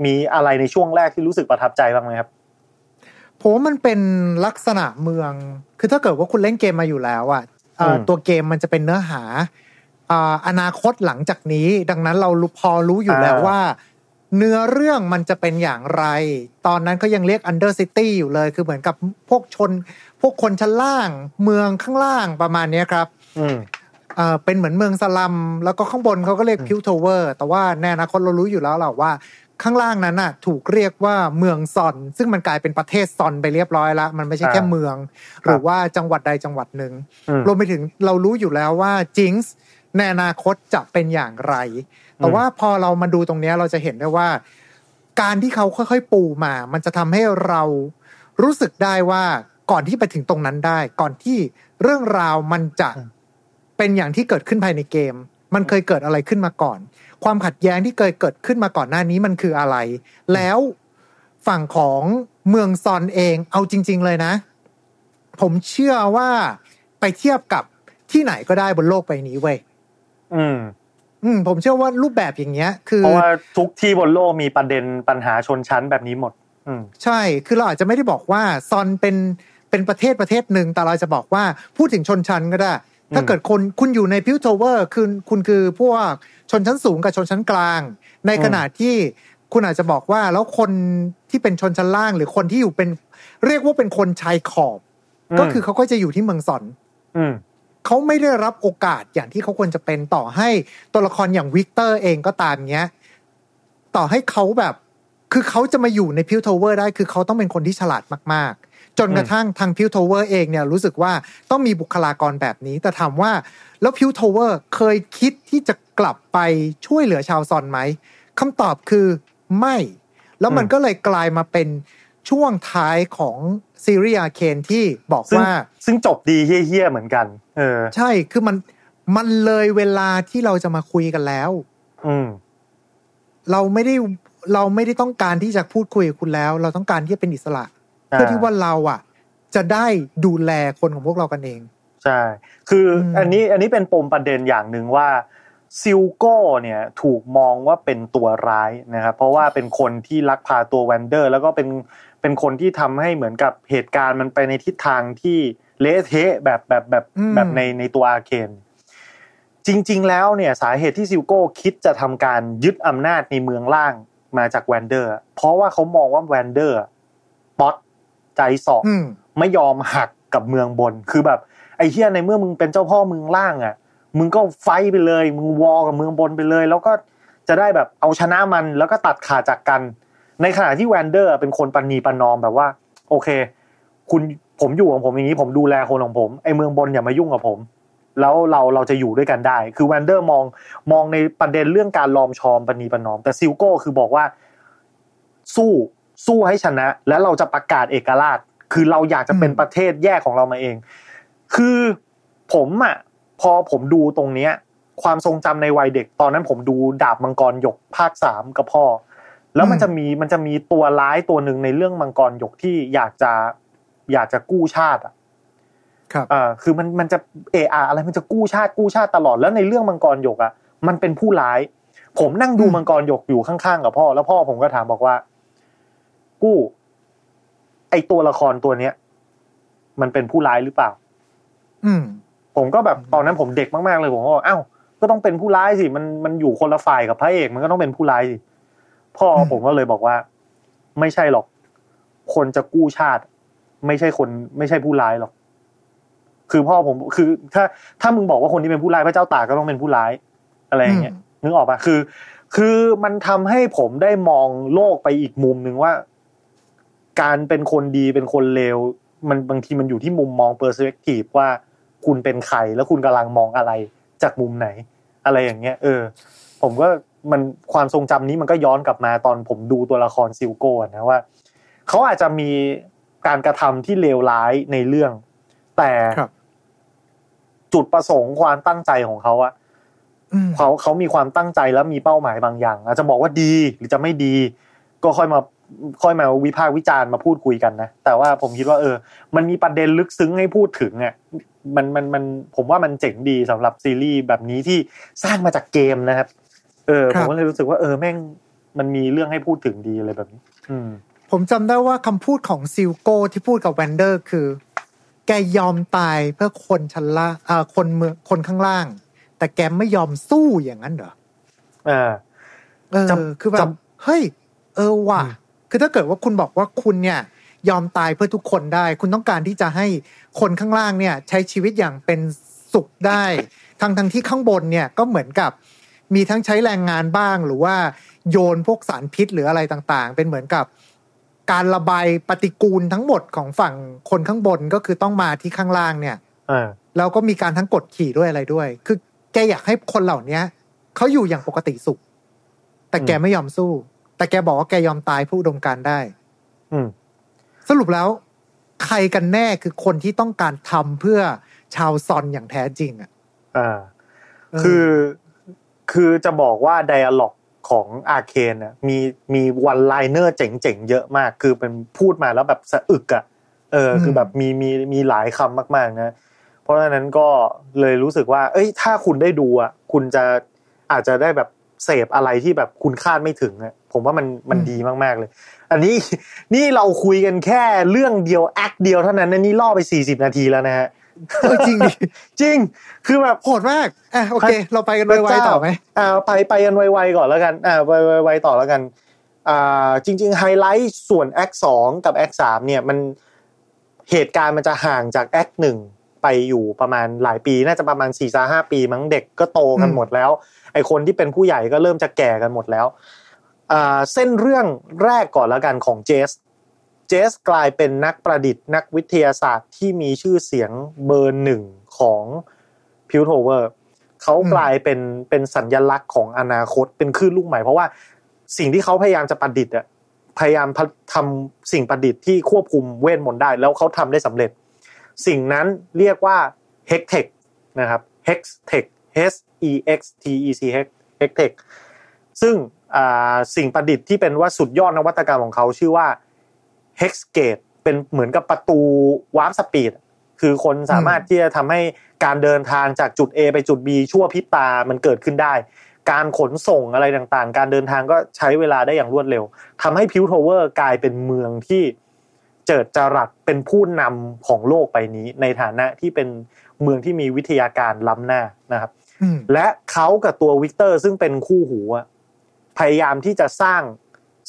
มีอะไรในช่วงแรกที่รู้สึกประทับใจบ้างไหมครับผมว่ามันเป็นลักษณะเมือง คือถ้าเกิดว่าคุณเล่นเกมมาอยู่แล้วอะเอ่ออมตัวเกมมันจะเป็นเนื้อหาอ่าอนาคตหลังจากนี้ ดังนั้นเรารู้พอรู้อยู่แล้วว่า เนื้อเรื่องมันจะเป็นอย่างไร ตอนนั้นก็ยังเรียก Under City อยู่เลย คือเหมือนกับพวกชน พวกคนชั้นล่าง เมืองข้างล่างประมาณเนี้ยครับอืม เอ่อเป็นเหมือนเมืองสลัม แล้วก็ข้างบนเขาก็เรียกพิวโทเวอร์ แต่ว่าในอนาคตเรารู้อยู่แล้วแหละว่า ข้างล่างนั้นน่ะ ถูกเรียกว่าเมืองซอน ซึ่งมันกลายเป็นประเทศซอนไปเรียบร้อยแล้วมันไม่ใช่แค่อ่าเมือง หรือว่าจังหวัดใดจังหวัดหนึ่งอืมรวมไปถึงเรารู้อยู่แล้วว่าจิงส์ในอนาคตจะเป็นอย่างไร แต่ว่าพอเรามาดูตรงเนี้ยเราจะเห็นได้ว่า การที่เขาค่อยๆปูมา มันจะทำให้เรารู้สึกได้ว่าก่อนที่ไปถึงตรงนั้นได้ ก่อนที่เรื่องราวมันจะ เป็นอย่างที่เกิดขึ้นภายในเกม มันเคยเกิดอะไรขึ้นมาก่อน ความขัดแย้งที่เคยเกิดขึ้นมาก่อนหน้านี้มันคืออะไร แล้วฝั่งของเมืองซอนเองเอาจริง ๆ เลยนะ ผมเชื่อว่าไปเทียบกับที่ไหนก็ได้บนโลกใบนี้เว้ยอืมอืมผมเชื่อว่ารูปแบบอย่างเงี้ย คือเพราะว่าทุกที่บนโลกมีประเด็นปัญหาชนชั้นแบบนี้หมด อืมใช่ คือเราอาจจะไม่ได้บอกว่าซอนเป็นเป็นประเทศประเทศหนึ่งแต่เราจะบอกว่าพูดถึงชนชั้นก็ได้ ถ้าเกิดคนคุณอยู่ในพิวโทเวอร์คือคุณคือพวกชนชั้นสูงกับชนชั้นกลาง ในขณะที่คุณอาจจะบอกว่าแล้วคนที่เป็นชนชั้นล่าง หรือคนที่อยู่เป็นเรียกว่าเป็นคนชายขอบอืมก็คือเขาก็จะอยู่ที่เมือง Zaun อืมเขาไม่ได้รับโอกาสอย่างที่เขาควรจะเป็นต่อให้ตัวละครอย่างวิกเตอร์เองก็ตามเงี้ย ต่อให้เขาแบบ คือเขาจะมาอยู่ใน Piltover ได้ คือเขาต้องเป็นคนที่ฉลาดมากๆ จนกระทั่งทาง Piltover เองเนี่ยรู้สึกว่าต้องมีบุคลากรแบบนี้ แต่ถามว่าแล้ว Piltover เคยคิดที่จะกลับไปช่วยเหลือชาว Zaun ไหมคำตอบคือไม่ แล้วมันอืมก็เลยกลายมาเป็นช่วงท้ายของซีรีส์ Arcane ที่บอกซึ่งว่า ซึ่งจบดีเหี้ยๆเหมือนกัน เออ ใช่คือมันมันเลยเวลาที่เราจะมาคุยกันแล้ว อืม เราไม่ได้เราไม่ได้ต้องการที่จะพูดคุยกับคุณแล้ว เราต้องการที่จะเป็นอิสระอ่าเพื่อที่ว่าเราอะ จะได้ดูแลคนของพวกเรากันเอง ใช่ คืออมอันนี้อันนี้เป็นปมประเด็นอย่างหนึ่งว่าซิลโก้เนี่ยถูกมองว่าเป็นตัวร้ายนะครับเพราะว่าเป็นคนที่ลักพาตัวแวนเดอร์ แล้วก็เป็นเป็นคนที่ทำให้เหมือนกับเหตุการณ์มันไปในทิศทางที่เละเทะแบบแบบแบบอืมแบบในในตัว Arcane จริง ๆ แล้วเนี่ยสาเหตุที่ซิลโก้คิดจะทำการยึดอำนาจในเมืองล่างมาจากแวนเดอร์ เพราะว่าเขามองว่าแวนเดอร์ป๊อด ใจเสาะอืมไม่ยอมหักกับเมืองบน คือแบบ ไอ้เหี้ยในเมื่อมึงเป็นเจ้าพ่อเมืองล่างอะ มึงก็ fight ไปเลย มึง war กับเมืองบนไปเลย แล้วก็จะได้แบบเอาชนะมันแล้วก็ตัดขาดจากกัน ในขณะที่แวนเดอร์เป็นคนประนีประนอมแบบว่า โอเค คุณผมอยู่ของผมอย่างนี้ผมดูแลคนของผมไอ้เมืองบนอย่ามายุ่งกับผม แล้วเราเราจะอยู่ด้วยกันได้ คือแวนเดอร์มองมองในประเด็นเรื่องการลอมชอมปณีประนอม แต่ซิลโก้คือบอกว่าสู้ สู้ให้ชนะ แล้วเราจะประกาศเอกราช คือเราอยากจะเป็นอืมประเทศแยกของเรามาเอง คือผมอะพอผมดูตรงเนี้ย ความทรงจำในวัยเด็ก ตอนนั้นผมดูดาบมังกรหยกภาคสามกับพ่อ แล้วมันจะมีมันจะมีตัวร้ายตัวหนึ่งในเรื่องมังกรหยกที่อยากจะอยากจะกู้ชาติอะครับอ่าคือมันมันจะเอออะไรมันจะกู้ชาติกู้ชาติตลอดแล้วในเรื่องมังกรหยกอะมันเป็นผู้ร้าย ผมนั่งดูอืมมังกรหยกอยู่ข้างๆกับพ่อ แล้วพ่อผมก็ถามบอกว่า กู้ ไอตัวละครตัวเนี้ย มันเป็นผู้ร้ายหรือเปล่า อืม ผมก็แบบตอนนั้นผมเด็กมากๆเลยผมก็บอกอ้าวก็ต้องเป็นผู้ร้ายสิ มันมันอยู่คนละฝ่ายกับพระเอก มันก็ต้องเป็นผู้ร้ายสิพ่ออมผมก็เลยบอกว่า ไม่ใช่หรอก คนจะกู้ชาติ ไม่ใช่คน ไม่ใช่ผู้ร้ายหรอก คือพ่อผมคือ ถ้า ถ้ามึงบอกว่าคนที่เป็นผู้ร้ายพระเจ้าตากก็ต้องเป็นผู้ร้าย อะไรอย่างเงี้ยนึกออกปะคือ คือมันทำให้ผมได้มองโลกไปอีกมุมหนึ่งว่า การเป็นคนดีเป็นคนเลวมันบางทีมันอยู่ที่มุมมองเปอร์สเปกทีฟว่าคุณเป็นใครแล้วคุณกำลังมองอะไรจากมุมไหน อะไรอย่างเงี้ย เออ ผมก็มันความทรงจำนี้มันก็ย้อนกลับมาตอนผมดูตัวละครซิลโก้อะนะว่าเขาอาจจะมีการกระทำที่เลวร้ายในเรื่อง แต่ครับจุดประสงค์ความตั้งใจของเขาอะอืมเขาเขามีความตั้งใจและมีเป้าหมายบางอย่าง อาจจะบอกว่าดีหรือจะไม่ดี ก็ค่อยมา ค่อยมาวิพากษ์วิจารณ์มาพูดคุยกันนะ แต่ว่าผมคิดว่าเออ มันมีประเด็นลึกซึ้งให้พูดถึงอะมันมันมันผมว่ามันเจ๋งดีสำหรับซีรีส์แบบนี้ที่สร้างมาจากเกมนะครับ เออครัผบมก็เลยรู้สึกว่าเออแม่งมันมีเรื่องให้พูดถึงดีอะไรแบบนี้ อืม ผมจำได้ว่าคำพูดของซิลโก้ที่พูดกับแวนเดอร์คือ แกยอมตายเพื่อคนชั้นล่างอ่าคนเมืองคนข้างล่าง แต่แกไม่ยอมสู้อย่างนั้นเหรออ่าเออจำคือแบจบเฮ้ยเออว่ะอืม คือถ้าเกิดว่าคุณบอกว่าคุณเนี่ยยอมตายเพื่อทุกคนได้ คุณต้องการที่จะให้คนข้างล่างเนี่ยใช้ชีวิตอย่างเป็นสุขได้ ทั้งทั้งที่ข้างบนเนี่ยก็เหมือนกับมีทั้งใช้แรงงานบ้าง หรือว่าโยนพวกสารพิษหรืออะไรต่างๆ เป็นเหมือนกับการระบายปฏิกูลทั้งหมดของฝั่งคนข้างบนก็คือต้องมาที่ข้างล่างเนี่ยอ่าแล้วก็มีการทั้งกดขี่ด้วยอะไรด้วย คือแกอยากให้คนเหล่าเนี้ยเขาอยู่อย่างปกติสุข แต่แกอืมไม่ยอมสู้ แต่แกบอกว่าแกยอมตายผู้อุดมการณ์ได้ อืมสรุปแล้ว ใครกันแน่คือคนที่ต้องการทำเพื่อชาวซอนอย่างแท้จริง อะอ่าเออคือคือจะบอกว่าไดอะล็อกของอาเคนน่ะมีมีวันไลเนอร์เจ๋งๆ เยอะมาก คือเป็นพูดมาแล้วแบบสะอึกอะเออคือแบบมีมีมีหลายคำมากๆนะเพราะฉะนั้นก็เลยรู้สึกว่า เอ้ยถ้าคุณได้ดูอะคุณจะอาจจะได้แบบ เสพอะไรที่แบบคุณคาดไม่ถึงอะผมว่ามันมันดีมากๆเลย อันนี้นี่เราคุยกันแค่เรื่องเดียว act เดียวเท่านั้นนะนี่ล่อไปสี่สิบนาทีแล้วนะฮะเออจริงดิจริงคือแบบโหดมากอะโอเค เราไปกันไวๆต่อไหมอ่าไปไปกันไวๆก่อนแล้วกันอ่าไปไวๆต่อแล้วกันอ่าจริง ๆ ไฮไลท์ส่วนแอคสองกับแอคสามเนี่ยมันเหตุการณ์มันจะห่างจาก act หนึ่งไปอยู่ประมาณหลายปี น่าจะประมาณสี่สาห้าปีมั้งเด็กก็โตกันอืมหมดแล้ว ไอคนที่เป็นผู้ใหญ่ก็เริ่มจะแก่กันหมดแล้วเส้นเรื่องแรกก่อนแล้วกันของเจส เจสกลายเป็นนักประดิษฐ์ นักวิทยาศาสตร์ที่มีชื่อเสียงเบอร์หนึ่งของพิวโทเวอร์เขากลายเป็นเป็นสัญลักษณ์ของอนาคตเป็นคลื่นลูกใหม่เพราะว่าสิ่งที่เขาพยายามจะประดิษฐ์อะพยายามทำสิ่งประดิษฐ์ที่ควบคุมเวทมนต์ได้ แล้วเขาทำได้สำเร็จ สิ่งนั้นเรียกว่า Hextech นะครับ Hextech H E X T E C H Hextech ซึ่งสิ่งประดิษฐ์ที่เป็นว่าสุดยอดนวัตกรรมของเขาชื่อว่า Hexgate เป็นเหมือนกับประตู warp speed คือคนสามารถที่จะทำให้การเดินทางจากจุด A ไปจุด B ชั่วพริบตามันเกิดขึ้นได้ การขนส่งอะไรต่างๆ การเดินทางก็ใช้เวลาได้อย่างรวดเร็วทำให้ Piltover กลายเป็นเมืองที่เจิดจรัสเป็นผู้นำของโลกใบนี้ ในฐานะที่เป็นเมืองที่มีวิทยาการล้ำหน้านะครับ และเขากับตัววิกเตอร์ซึ่งเป็นคู่หูอะพยายามที่จะสร้าง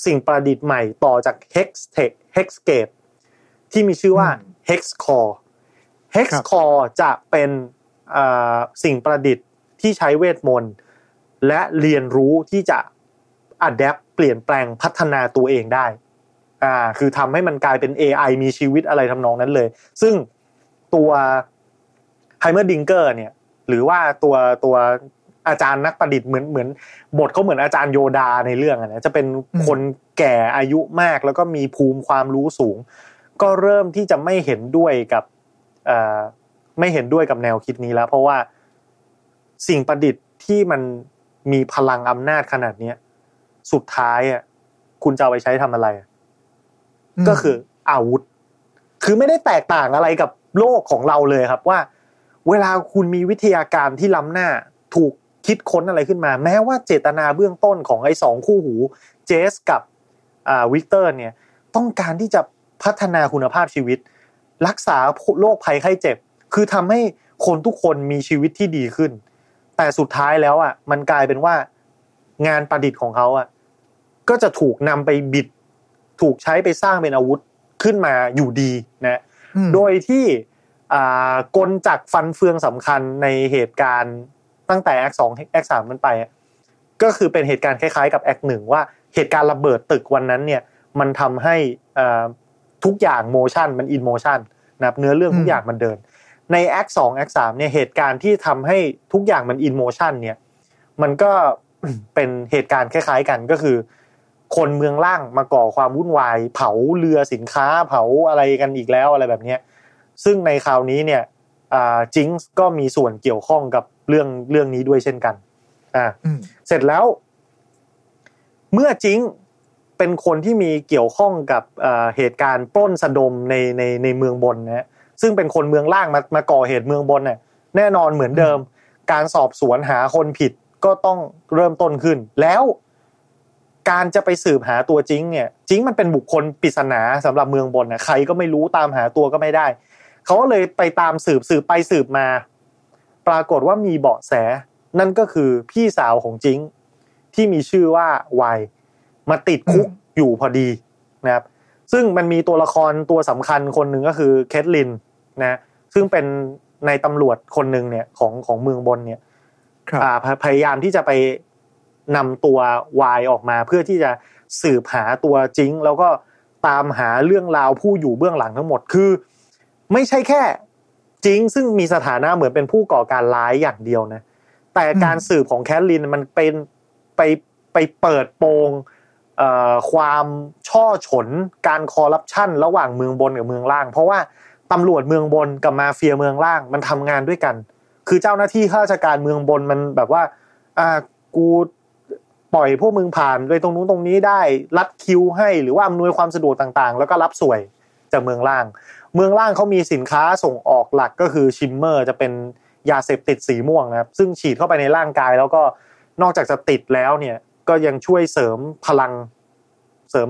สิ่งประดิษฐ์ใหม่ต่อจาก Hextech Hexgate ที่มีชื่อว่าอืม Hexcore Hexcore จะเป็นอ่าสิ่งประดิษฐ์ที่ใช้เวทมนต์ และเรียนรู้ที่จะ adapt เปลี่ยนแปลงพัฒนาตัวเองได้ อ่า คือทำให้มันกลายเป็น AI มีชีวิตอะไรทำนองนั้นเลย ซึ่งตัวไฮเมอร์ดิงเกอร์เนี่ย หรือว่าตัวตัวอาจารย์นักประดิษฐ์เหมือนเหมือนบทเขาเหมือนอาจารย์โยดาในเรื่องอะนะจะเป็นอืมคนแก่อายุมาก แล้วก็มีภูมิความรู้สูง ก็เริ่มที่จะไม่เห็นด้วยกับเอ่อไม่เห็นด้วยกับแนวคิดนี้แล้ว เพราะว่าสิ่งประดิษฐ์ที่มันมีพลังอำนาจขนาดเนี้ยสุดท้ายอะคุณจะเอาไปใช้ทำอะไรอะมก็คืออาวุธ คือไม่ได้แตกต่างอะไรกับโลกของเราเลยครับว่า เวลาคุณมีวิทยาการที่ล้ำหน้าถูกคิดค้นอะไรขึ้นมา แม้ว่าเจตนาเบื้องต้นของไอ้สองคู่หูเจซกับอ่าวิกเตอร์เนี่ยต้องการที่จะพัฒนาคุณภาพชีวิต รักษาโรคภัยไข้เจ็บ คือทำให้คนทุกคนมีชีวิตที่ดีขึ้น แต่สุดท้ายแล้วอะมันกลายเป็นว่างานประดิษฐ์ของเขาอะก็จะถูกนำไปบิด ถูกใช้ไปสร้างเป็นอาวุธขึ้นมาอยู่ดีนะอืมโดยที่อ่า กลจักฟันเฟืองสำคัญในเหตุการณ์ตั้งแต่แอคสองแอคสามมันไป ก็คือเป็นเหตุการณ์คล้ายๆ กับ act หนึ่งว่าเหตุการณ์ระเบิดตึกวันนั้นเนี่ยมันทำให้ทุกอย่าง motion มัน in motion นะครับเนื้อเรื่องทุกอย่างมันเดิน ในแอคสองแอคสามเนี่ยเหตุการณ์ที่ทำให้ทุกอย่างมัน in motion เนี่ยมันก็เป็นเหตุการณ์คล้าย ๆ กันก็คือ คนเมืองล่างมาก่อความวุ่นวาย เผาเรือสินค้าเผาอะไรกันอีกแล้วอะไรแบบเนี้ย ซึ่งในคราวนี้เนี่ยจิงส์ก็มีส่วนเกี่ยวข้องกับเรื่องเรื่องนี้ด้วยเช่นกันอ่าอืมเสร็จแล้ว เมื่อจิงเป็นคนที่มีเกี่ยวข้องกับเอ่อเหตุการณ์ปล้นสะดมในในในเมืองบนนะฮะซึ่งเป็นคนเมืองล่างมามาก่อเหตุเมืองบนเนี่ยแน่นอนเหมือนเดิม การสอบสวนหาคนผิดก็ต้องเริ่มต้นขึ้น แล้วการจะไปสืบหาตัวจิงเนี่ยจิงมันเป็นบุคคลปริศนาสำหรับเมืองบนนะใครก็ไม่รู้ตามหาตัวก็ไม่ได้ เขาก็เลยไปตามสืบสืบไปสืบมา ปรากฏว่ามีเบาะแส นั่นก็คือพี่สาวของจิงที่มีชื่อว่าวายมาติดคุกอยู่พอดีนะครับ ซึ่งมันมีตัวละครตัวสำคัญคนหนึ่งก็คือเคทลินนะซึ่งเป็นในตำรวจคนหนึ่งเนี่ยของของเมืองบนเนี่ยครับอ่าพยพยายามที่จะไปนำตัววายออกมา เพื่อที่จะสืบหาตัวจริงแล้วก็ตามหาเรื่องราวผู้อยู่เบื้องหลังทั้งหมดคือ ไม่ใช่แค่จริงซึ่งมีสถานะเหมือนเป็นผู้ก่อการร้ายอย่างเดียวนะ แต่การสืบของแคทลินมันเป็นไปไปเปิดโปงความช่อฉนการคอร์รัปชันระหว่างเมืองบนกับเมืองล่าง เพราะว่าตำรวจเมืองบนกับมาเฟียเมืองล่างมันทำงานด้วยกัน คือเจ้าหน้าที่ข้าราชการเมืองบนมันแบบว่าอ่ากูปล่อยพวกมึงผ่านไปตรงนู้นตรงนี้ได้รัดคิวให้หรือว่าอำนวยความสะดวกต่างๆ แล้วก็รับสวยจากเมืองล่าง เมืองล่างเขามีสินค้าส่งออกหลักก็คือ Shimmer จะเป็นยาเสพติดสีม่วงนะครับ ซึ่งฉีดเข้าไปในร่างกายแล้วก็นอกจากจะติดแล้วเนี่ยก็ยังช่วยเสริมพลังเสริม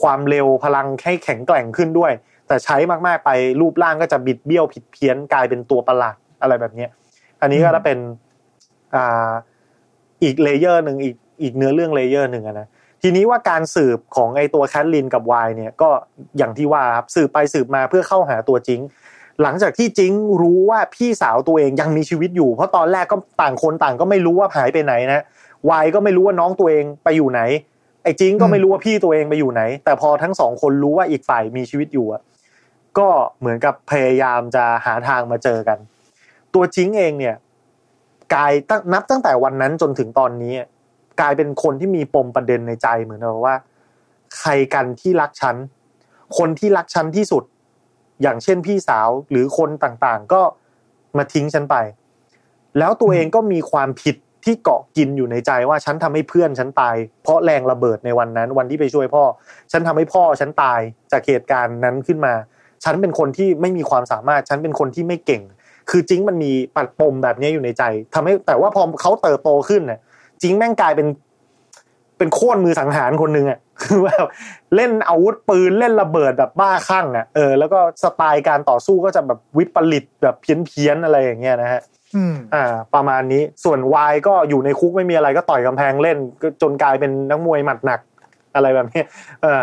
ความเร็วพลังให้แข็งแกร่งขึ้นด้วย แต่ใช้มากๆไปรูปร่างก็จะบิดเบี้ยวผิดเพี้ยนกลายเป็นตัวประหลาดอะไรแบบนี้อันนี้ก็จะเป็นออีก layer หนึ่งอีกอีกเนื้อเรื่อง layer หนึ่งนะ ทีนี้ว่าการสืบของไอตัวแคทลินกับวายเนี่ยก็อย่างที่ว่าครับสืบไปสืบมาเพื่อเข้าหาตัวจริงหลังจากที่จิงรู้ว่าพี่สาวตัวเองยังมีชีวิตอยู่ เพราะตอนแรกก็ต่างคนต่างก็ไม่รู้ว่าหายไปไหนนะวายก็ไม่รู้ว่าน้องตัวเองไปอยู่ไหน ไอ้จิงก็ไม่รู้ว่าพี่ตัวเองไปอยู่ไหน แต่พอทั้งสองคนรู้ว่าอีกฝ่ายมีชีวิตอยู่ก็เหมือนกับพยายามจะหาทางมาเจอกัน ตัวจิงเองเนี่ยกายตั้งนับตั้งแต่วันนั้นจนถึงตอนนี้ กลายเป็นคนที่มีปมประเด็นในใจเหมือนกับว่า ใครกันที่รักฉันคนที่รักฉันที่สุด อย่างเช่นพี่สาวหรือคนต่างๆ ก็มาทิ้งฉันไป แล้วตัวเองก็มีความผิดที่เกาะกินอยู่ในใจว่าฉันทำให้เพื่อนฉันตาย เพราะแรงระเบิดในวันนั้น วันที่ไปช่วยพ่อ ฉันทำให้พ่อฉันตายจากเหตุการณ์นั้นขึ้นมา ฉันเป็นคนที่ไม่มีความสามารถ ฉันเป็นคนที่ไม่เก่ง คือจริงมันมีปัดปมแบบนี้อยู่ในใจทำให้แต่ว่าพอเขาเติบโตขึ้นเนี่ย จริงแม่งกลายเป็น เป็นโค่นมือสังหารคนหนึ่งอะคือแบบเล่นอาวุธปืนเล่นระเบิดแบบบ้าคลั่งอะเออแล้วก็สไตล์การต่อสู้ก็จะแบบวิปริตแบบเพี้ยนๆอะไรอย่างเงี้ยนะฮะอืมอ่า ประมาณนี้ส่วนวายก็อยู่ในคุกไม่มีอะไรก็ต่อยกำแพงเล่นก็จนกลายเป็นนักมวยหมัดหนักอะไรแบบนี้เออ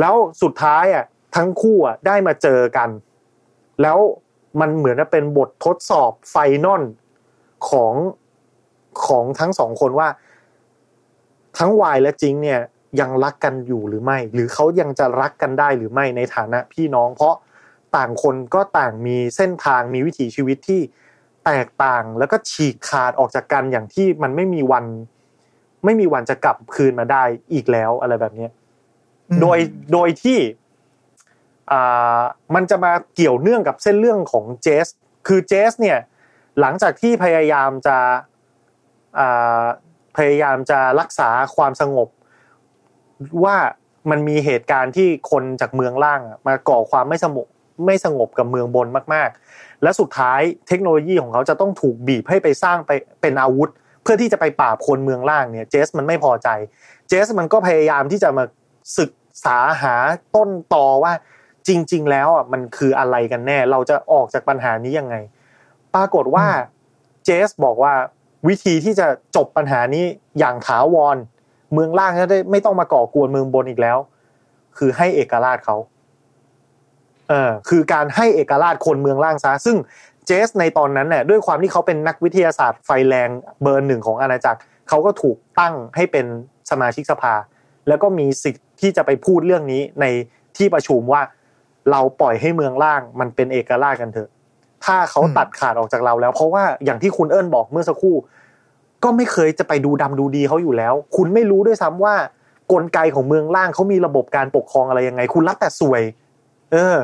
แล้วสุดท้ายอะทั้งคู่อะได้มาเจอกัน แล้วมันเหมือนจะเป็นบททดสอบไฟนอลของ ของทั้งสองคนว่า ทั้งวายและจิงเนี่ยยังรักกันอยู่หรือไม่ หรือเขายังจะรักกันได้หรือไม่ในฐานะพี่น้อง เพราะต่างคนก็ต่างมีเส้นทางมีวิถีชีวิตที่แตกต่างแล้วก็ฉีกขาดออกจากกันอย่างที่มันไม่มีวัน ไม่มีวันจะกลับคืนมาได้อีกแล้วอะไรแบบเนี้ยอืมโดยโดยที่อ่ามันจะมาเกี่ยวเนื่องกับเส้นเรื่องของเจส คือเจสเนี่ยหลังจากที่พยายามจะอ่า พยายามจะรักษาความสงบ ว่ามันมีเหตุการณ์ที่คนจากเมืองล่างมาก่อความไม่สงบไม่สงบกับเมืองบนมาก ๆ และสุดท้ายเทคโนโลยีของเขาจะต้องถูกบีบให้ไปสร้างไปเป็นอาวุธ เพื่อที่จะไปปราบคนเมืองล่างเนี่ยเจสมันไม่พอใจ เจสมันก็พยายามที่จะมาศึกษาหาต้นตอว่าจริง ๆ แล้วอะมันคืออะไรกันแน่ เราจะออกจากปัญหานี้ยังไง ปรากฏว่าเจสบอกว่า วิธีที่จะจบปัญหานี้อย่างถาวร เมืองล่างจะได้ไม่ต้องมาก่อกวนเมืองบนอีกแล้ว คือให้เอกราชเขาเออคือการให้เอกราชคนเมืองล่างซะซึ่งเจสในตอนนั้นเนี่ยด้วยความที่เขาเป็นนักวิทยาศาสตร์ไฟแรงเบอร์หนึ่งของอาณาจักรเขาก็ถูกตั้งให้เป็นสมาชิกสภา แล้วก็มีสิทธิ์ที่จะไปพูดเรื่องนี้ในที่ประชุมว่าเราปล่อยให้เมืองล่างมันเป็นเอกราชกันเถอะ ถ้าเขาตัดขาดออกจากเราแล้ว เพราะว่าอย่างที่คุณเอิญบอกเมื่อสักครู่ ก็ไม่เคยจะไปดูดำดูดีเขาอยู่แล้ว คุณไม่รู้ด้วยซ้ำว่ากลไกของเมืองล่างเขามีระบบการปกครองอะไรยังไง คุณรับแต่สวย เออ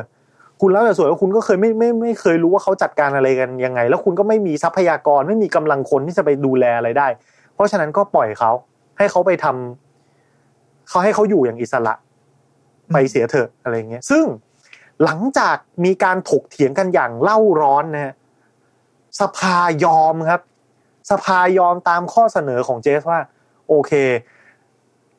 คุณรับแต่สวยว่าคุณก็เคยไม่ไม่ไม่เคยรู้ว่าเขาจัดการอะไรกันยังไง แล้วคุณก็ไม่มีทรัพยากรไม่มีกำลังคนที่จะไปดูแลอะไรได้ เพราะฉะนั้นก็ปล่อยเขาให้เขาไปทำเขาให้เขาอยู่อย่างอิสระ ไปเสียเถอะอะไรเงี้ย ซึ่ง หลังจากมีการถกเถียงกันอย่างเล่าร้อนนะฮะสภายอมครับ สภายอมตามข้อเสนอของเจสว่า โอเค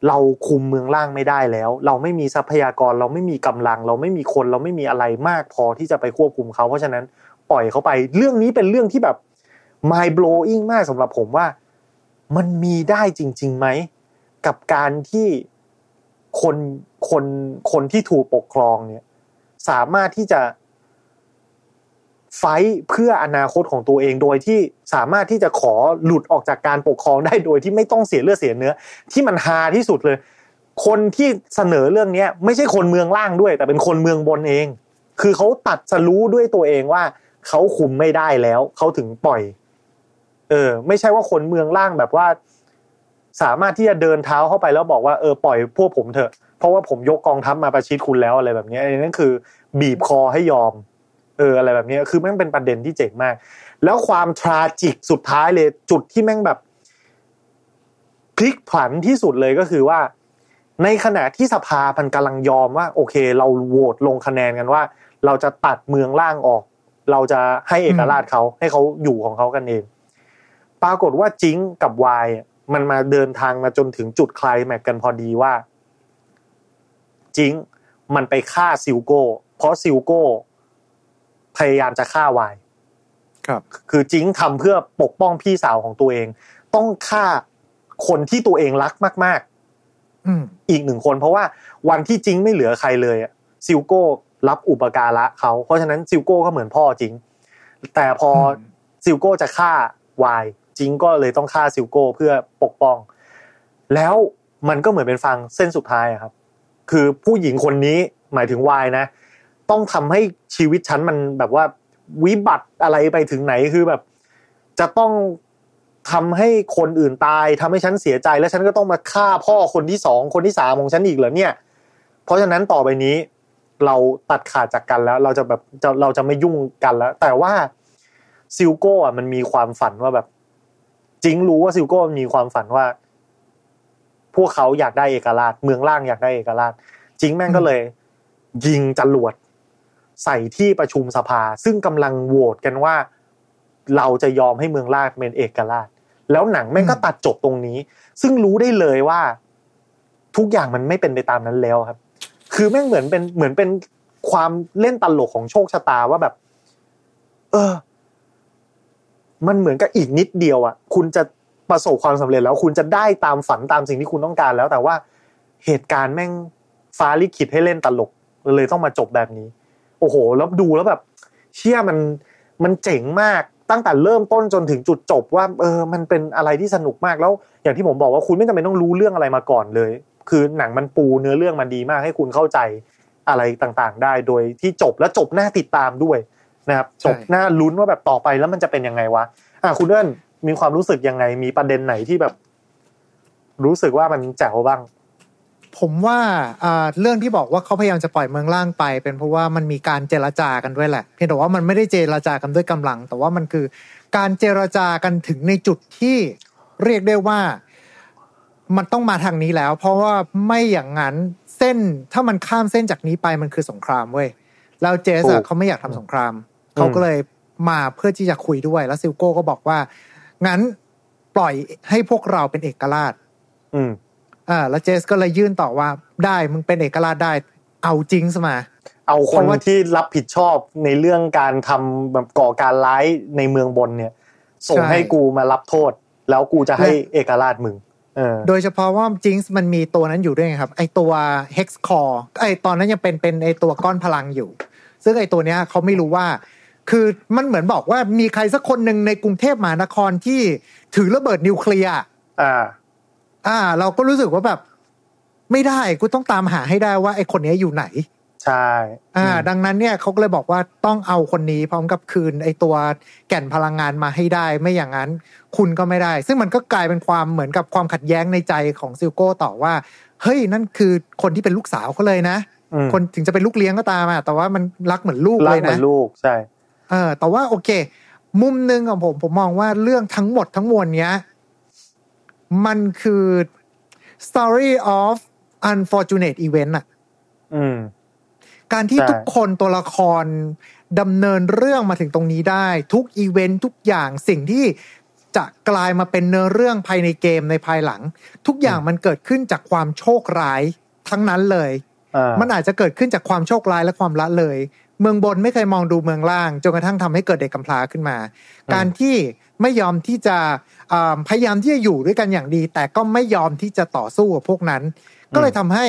เราคุมเมืองล่างไม่ได้แล้ว เราไม่มีทรัพยากรเราไม่มีกำลัง เราไม่มีคนเราไม่มีอะไรมากพอที่จะไปควบคุมเขา เพราะฉะนั้นปล่อยเขาไปเรื่องนี้เป็นเรื่องที่แบบ mind blowing มากสำหรับผมว่า มันมีได้จริงๆไหม กับการที่คนคนคนที่ถูกปกครองเนี่ย สามารถที่จะไฟเพื่ออนาคตของตัวเองโดยที่สามารถที่จะขอหลุดออกจากการปกครองได้โดยที่ไม่ต้องเสียเลือดเสียเนื้อ ที่มันฮาที่สุดเลย คนที่เสนอเรื่องเนี้ยไม่ใช่คนเมืองล่างด้วย แต่เป็นคนเมืองบนเอง คือเขาตัดสรู้ด้วยตัวเองว่าเขาคุมไม่ได้แล้วเขาถึงปล่อย เออ ไม่ใช่ว่าคนเมืองล่างแบบว่า สามารถที่จะเดินเท้าเข้าไปแล้วบอกว่าเออปล่อยพวกผมเถอะ เพราะว่าผมยกกองทัพมาประชิดคุณแล้วอะไรแบบนี้อันนั้นคือ บีบคอให้ยอม เอออะไรแบบนี้คือแม่งเป็นประเด็นที่เจ๋งมาก แล้วความทราจิกสุดท้ายเลย จุดที่แม่งแบบพลิกผันที่สุดเลยก็คือว่า ในขณะที่สภาพันกำลังยอมว่า โอเค เราโหวตลงคะแนนกันว่า เราจะตัดเมืองล่างออก เราจะให้เอกราชเขาให้เขาอยู่ของเขากันเอง ปรากฏว่าจิงกับวายมันมาเดินทางมาจนถึงจุดคลายแม็กกันพอดีว่า จิงมันไปฆ่าซิลโก้ เพราะซิลโก้ พยายามจะฆ่าวายครับ คือจิงทำเพื่อปกป้องพี่สาวของตัวเอง ต้องฆ่าคนที่ตัวเองรักมากอืมๆอีกหนึ่งคน เพราะว่าวันที่จิงไม่เหลือใครเลยอะซิลโก้รับอุปการะเขาเพราะฉะนั้นซิลโก้ก็เหมือนพ่อจิง แต่พออมซิลโก้จะฆ่าวายจิงก็เลยต้องฆ่าซิลโก้เพื่อปกป้อง แล้วมันก็เหมือนเป็นฟังเส้นสุดท้ายอะครับ คือผู้หญิงคนนี้หมายถึงวายนะ ต้องทำให้ชีวิตฉันมันแบบว่าวิบัติอะไรไปถึงไหนคือแบบ จะต้องทำให้คนอื่นตายทำให้ฉันเสียใจ แล้วฉันก็ต้องมาฆ่าพ่อคนที่สองคนที่สามของฉันอีกเหรอเนี่ย เพราะฉะนั้นต่อไปนี้ เราตัดขาดจากกันแล้ว เราจะแบบเราจะไม่ยุ่งกันแล้ว แต่ว่าซิลโก้อะมันมีความฝันว่าแบบ จิงรู้ว่าซิลโก้มีความฝันว่า พวกเขาอยากได้เอกราช เมืองล่างอยากได้เอกราช จิงแม่งก็เลย ยิงจรวดใส่ที่ประชุมสภา ซึ่งกำลังโหวตกันว่า เราจะยอมให้เมืองล่างเป็นเอกราช แล้วหนังแม่งก็ตัดจบตรงนี้ ซึ่งรู้ได้เลยว่า ทุกอย่างมันไม่เป็นไปตามนั้นแล้วครับ คือแม่งเหมือนเป็นเหมือนเป็นความเล่นตลกของโชคชะตาว่าแบบ เออ มันเหมือนกับอีกนิดเดียวอะ คุณจะ ประสบความสำเร็จแล้วคุณจะได้ตามฝันตามสิ่งที่คุณต้องการแล้ว แต่ว่าเหตุการณ์แม่งฟ้าลิขิตให้เล่นตลกเลยต้องมาจบแบบนี้ โอ้โห แล้วดูแล้วแบบเชื่อมันมันเจ๋งมากตั้งแต่เริ่มต้นจนถึงจุดจบว่าเออมันเป็นอะไรที่สนุกมากแล้ว อย่างที่ผมบอกว่าคุณไม่จำเป็นต้องรู้เรื่องอะไรมาก่อนเลย คือหนังมันปูเนื้อเรื่องมันดีมากให้คุณเข้าใจอะไรต่างๆ ได้โดยที่จบและจบหน้าติดตามด้วยนะครับใช่จบหน้าลุ้นว่าแบบต่อไปแล้วมันจะเป็นยังไงวะอะคุณเอิญ มีความรู้สึกยังไง มีประเด็นไหนที่แบบ รู้สึกว่ามันแจ๋วบ้าง ผมว่าอ่าเรื่องที่บอกว่าเขาพยายามจะปล่อยเมืองล่างไป เป็นเพราะว่ามันมีการเจรจากันด้วยแหละเพียงแต่ว่ามันไม่ได้เจรจากันด้วยกำลัง แต่ว่ามันคือ การเจรจากันถึงในจุดที่เรียกได้ว่ามันต้องมาทางนี้แล้ว เพราะว่าไม่อย่างนั้นเส้นถ้ามันข้ามเส้นจากนี้ไปมันคือสงครามเว้ยแล้วเจสถูอะกเขาไม่อยากทำสงคราม เขาก็เลยมาเพื่อที่จะคุยด้วย แล้วซิลโก้ก็บอกว่า งั้นปล่อยให้พวกเราเป็นเอกราช อืมอ่าแล้วเจสก็เลยยื่นต่อว่าได้มึงเป็นเอกราชได้ เอาจริงสมา เอาคนเพราะว่าที่รับผิดชอบในเรื่องการทำแบบก่อการร้ายในเมืองบนเนี่ย ส่งใช่ให้กูมารับโทษ แล้วกูจะให้เอกราชมึงเออโดยเฉพาะว่าจิงส์มันมีตัวนั้นอยู่ด้วยไงครับ ไอตัว hex core ไอตอนนั้นยังเป็นเป็นไอตัวก้อนพลังอยู่ ซึ่งไอตัวเนี้ยเขาไม่รู้ว่า คือมันเหมือนบอกว่ามีใครสักคนหนึ่งในกรุงเทพมหานครที่ถือระเบิดนิวเคลียร์อ่า อ่า เราก็รู้สึกว่าแบบ ไม่ได้กูต้องตามหาให้ได้ว่าไอคนนี้อยู่ไหน ใช่ อ่า ดังนั้นเนี่ยเขาก็เลยบอกว่าต้องเอาคนนี้พร้อมกับคืนไอตัวแก่นพลังงานมาให้ได้ ไม่อย่างนั้นคุณก็ไม่ได้ ซึ่งมันก็กลายเป็นความเหมือนกับความขัดแย้งในใจของซิลโก้ต่อว่า เฮ้ยนั่นคือคนที่เป็นลูกสาวเขาเลยนะอืมคนถึงจะเป็นลูกเลี้ยงก็ตามอะแต่ว่ามันรักเหมือนลูกรัเลกยเหมืนะอนลูกใช่ เออแต่ว่าโอเค มุมหนึ่งของผมผมมองว่าเรื่องทั้งหมดทั้งมวลเนี้ย มันคือ story of unfortunate event อะอืมการที่ใช่ทุกคนตัวละครดำเนินเรื่องมาถึงตรงนี้ได้ ทุกอีเวนต์ทุกอย่างสิ่งที่จะกลายมาเป็นเนื้อเรื่องภายในเกมในภายหลัง ทุกอย่างมันเกิดขึ้นจากความโชคร้ายทั้งนั้นเลยอ่ามันอาจจะเกิดขึ้นจากความโชคร้ายและความละเลย เมืองบนไม่เคยมองดูเมืองล่างจนกระทั่งทำให้เกิดเด็กกำพร้าขึ้นมา การที่ไม่ยอมที่จะอ่าพยายามที่จะอยู่ด้วยกันอย่างดี แต่ก็ไม่ยอมที่จะต่อสู้กับพวกนั้น ก็เลยทำให้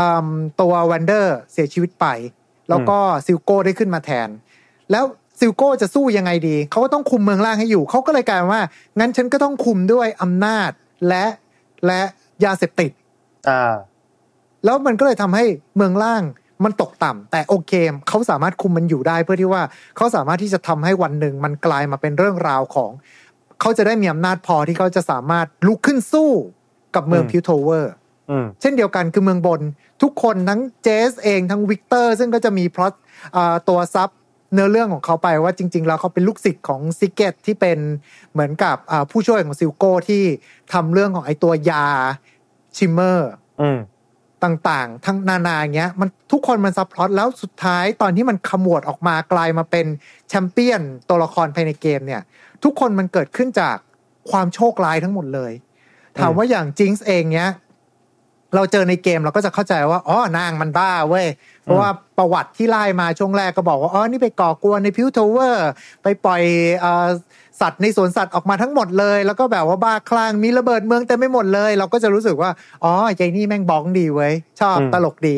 อ่าตัวแวนเดอร์เสียชีวิตไป แล้วก็ซิลโก้ได้ขึ้นมาแทน แล้วซิลโก้จะสู้ยังไงดี เขาก็ต้องคุมเมืองล่างให้อยู่ เขาก็เลยกลายเป็นว่า งั้นฉันก็ต้องคุมด้วยอำนาจและและยาเสพติด อ่า แล้วมันก็เลยทำให้เมืองล่าง มันตกต่ำแต่โอเคเขาสามารถคุมมันอยู่ได้เพื่อที่ว่าเขาสามารถที่จะทำให้วันหนึ่งมันกลายมาเป็นเรื่องราวของเขาจะได้มีอำนาจพอที่เขาจะสามารถลุกขึ้นสู้กับเมืองอืม Piltover อืมเช่นเดียวกันคือเมืองบนทุกคนทั้งเจซเองทั้งวิกเตอร์ ซึ่งก็จะมีพล็อตอ่าตัว sub เนื้อเรื่องของเขาไปว่าจริง ๆ แล้วเขาเป็นลูกศิษย์ของซิกเก็ตที่เป็นเหมือนกับอ่าผู้ช่วยของซิลโก้ที่ทำเรื่องของไอตัวยา Shimmerอืม ต่างๆ ทั้งนานาเงี้ยมันทุกคนมัน subplot แล้วสุดท้ายตอนที่มันขมวดออกมากลายมาเป็นแชมเปี้ยนตัวละครภายในเกมเนี่ย ทุกคนมันเกิดขึ้นจากความโชคร้ายทั้งหมดเลย ถามว่าอย่างจิงส์เองเนี้ย เราเจอในเกมเราก็จะเข้าใจว่าอ๋อนางมันบ้าเว้ย ราะว่าประวัติที่ไล่มาช่วงแรกก็บอกว่าอ๋อนี่ไปก่อกวนใน Piltover ไปปล่อยเอ่อสัตว์ในสวนสัตว์ออกมาทั้งหมดเลย แล้วก็แบบว่าบ้าคลั่งมีระเบิดเมืองเต็มไปหมดเลย เราก็จะรู้สึกว่าอ๋อใจนี่แม่งบ้องดีเว้ยชอบอืมตลกดี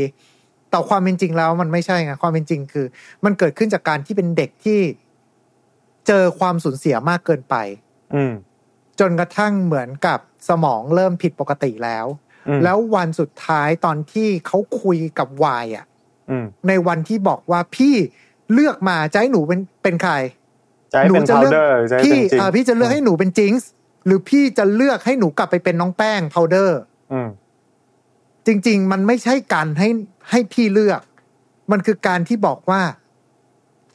แต่ความเป็นจริงแล้วมันไม่ใช่ไงความเป็นจริงคือ มันเกิดขึ้นจากการที่เป็นเด็กที่เจอความสูญเสียมากเกินไป อืมจนกระทั่งเหมือนกับสมองเริ่มผิดปกติแล้วอืมแล้ววันสุดท้ายตอนที่เขาคุยกับวายอะอืม ในวันที่บอกว่าพี่เลือกมาจะให้หนูเป็นเป็นใครจะให้หนูเป็นจะพาวเลือกเดอร์จะให้พี่เป็นจริงเอ่อพี่จะเลือกให้หนูเป็นจิงส์หรือพี่จะเลือกให้หนูกลับไปเป็นน้องแป้งพาวเดอร์อืมจริง ๆ มันไม่ใช่การให้ให้พี่เลือก มันคือการที่บอกว่า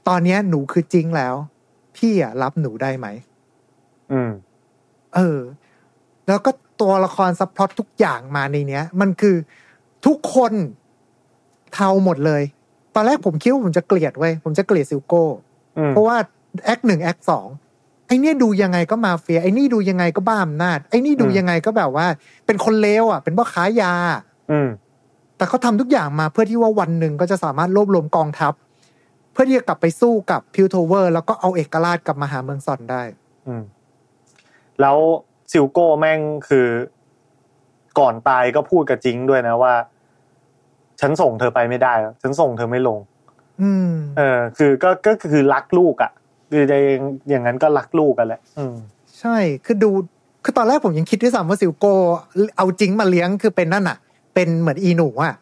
ตอนเนี้ยหนูคือจิงแล้ว พี่อะรับหนูได้ไหมอืม เออ แล้วก็ตัวละคร subplot ทุกอย่างมาในเนี้ย มันคือทุกคน เทาหมดเลย ตอนแรกผมคิดว่าผมจะเกลียดเว้ยผมจะเกลียดซิลโก้อืมเพราะว่าแอคหนึ่งแอคสองไอ้เนี่ยดูยังไงก็มาเฟียไอ้นี่ดูยังไงก็บ้าอำนาจไอ้นี่ดูยังไงก็แบบว่า เป็นคนเลวอะ เป็นพ่อค้ายา อืมแต่เขาทำทุกอย่างมาเพื่อที่ว่าวันหนึ่งก็จะสามารถรวบรวมกองทัพ เพื่อที่จะกลับไปสู้กับ Piltover แล้วก็เอาเอกราชกลับมาหาเมืองซอนได้ อืมแล้วซิลโก้แม่งคือ ก่อนตายก็พูดกับจิงด้วยนะว่า ฉันส่งเธอไปไม่ได้หรอกฉันส่งเธอไม่ลง อืม เออ คือก็ก็คือรักลูกอะคือในอย่างนั้นก็รักลูกกันแหละ อืม ใช่คือดูคือตอนแรกผมยังคิดด้วยซ้ำว่าซิลโก้เอา Jinx มาเลี้ยงคือเป็นนั่นอะ เป็นเหมือนอีหนูอะ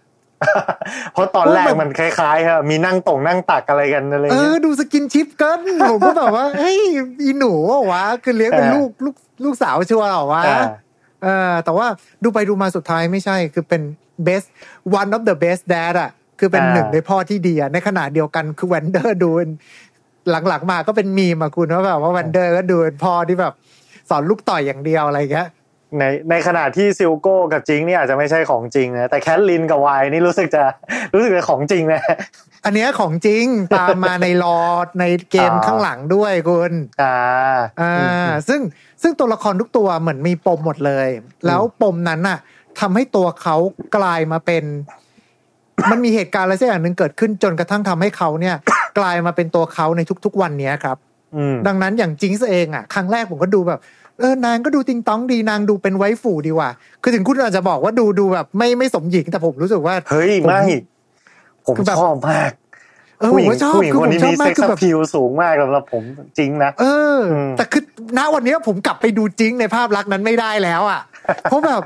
เพราะตอนแรกแบบมันคล้ายๆครับมีนั่งต่งนั่งตักอะไรกันอะไรเอเงี้อยดู skinship เกินผมก็แบบว่าเฮ้ยอีหนูเหรอวะคือเลี้ยงเป็นเออลูกลูกลูกสาวชัวร์เหรอวะอ่าเออแต่ว่าดูไปดูมาสุดท้ายไม่ใช่ คือเป็น best one of the best dad อะคือเป็นอ่าหนึ่งในพ่อที่ดีอะในขณะเดียวกันคือแวนเดอร์ดูเป็นหลังๆมาก็เป็นมีมอะคุณว่าแบบว่าแวนเดอร์ก็ดูเป็นพ่อที่แบบสอนลูกต่อยอย่างเดียวอะไรอย่างเงี้ยในในขณะที่ซิลโก้กับ Jinx นี่อาจจะไม่ใช่ของจริงนะแต่ Caitlyn กับ Vi นี่รู้สึกจะรู้สึกจะของจริงนะอันเนี้ยของจริงตามมาในรอในเกมอ่าข้างหลังด้วยคุณอ่าอ่าซึ่งซึ่งตัวละครทุกตัวเหมือนมีปมหมดเลย แล้วปมนั้นน่ะ ทำให้ตัวเขากลายมาเป็น มันมีเหตุการณ์อะไรสักอย่างหนึ่งเกิดขึ้นจนกระทั่งทำให้เขาเนี่ย กลายมาเป็นตัวเขาในทุก ๆ วันเนี้ยครับอืมดังนั้นอย่างจิงส์เองอะครั้งแรกผมก็ดูแบบเออนางก็ดูติงต้องดีนางดูเป็นไวฟูดีว่ะคือถึงคุณอาจจะบอกว่าดูดูแบบ ไม่ไม่สมหญิงแต่ผมรู้สึกว่าเฮ้ยผมไม่ผมคือแบบชอบมากเออผู้ผหญิงมก็ชอบผู้หญิงคือคผนมนี้ชอบมีมาเซ็กกคือซ์แบบพิวสูงมากสำหรับผมจริงนะเอออมแต่คือณวันเนี้ยผมกลับไปดูจริงในภาพลักษณ์นั้นไม่ได้แล้วอะเพราะแบบ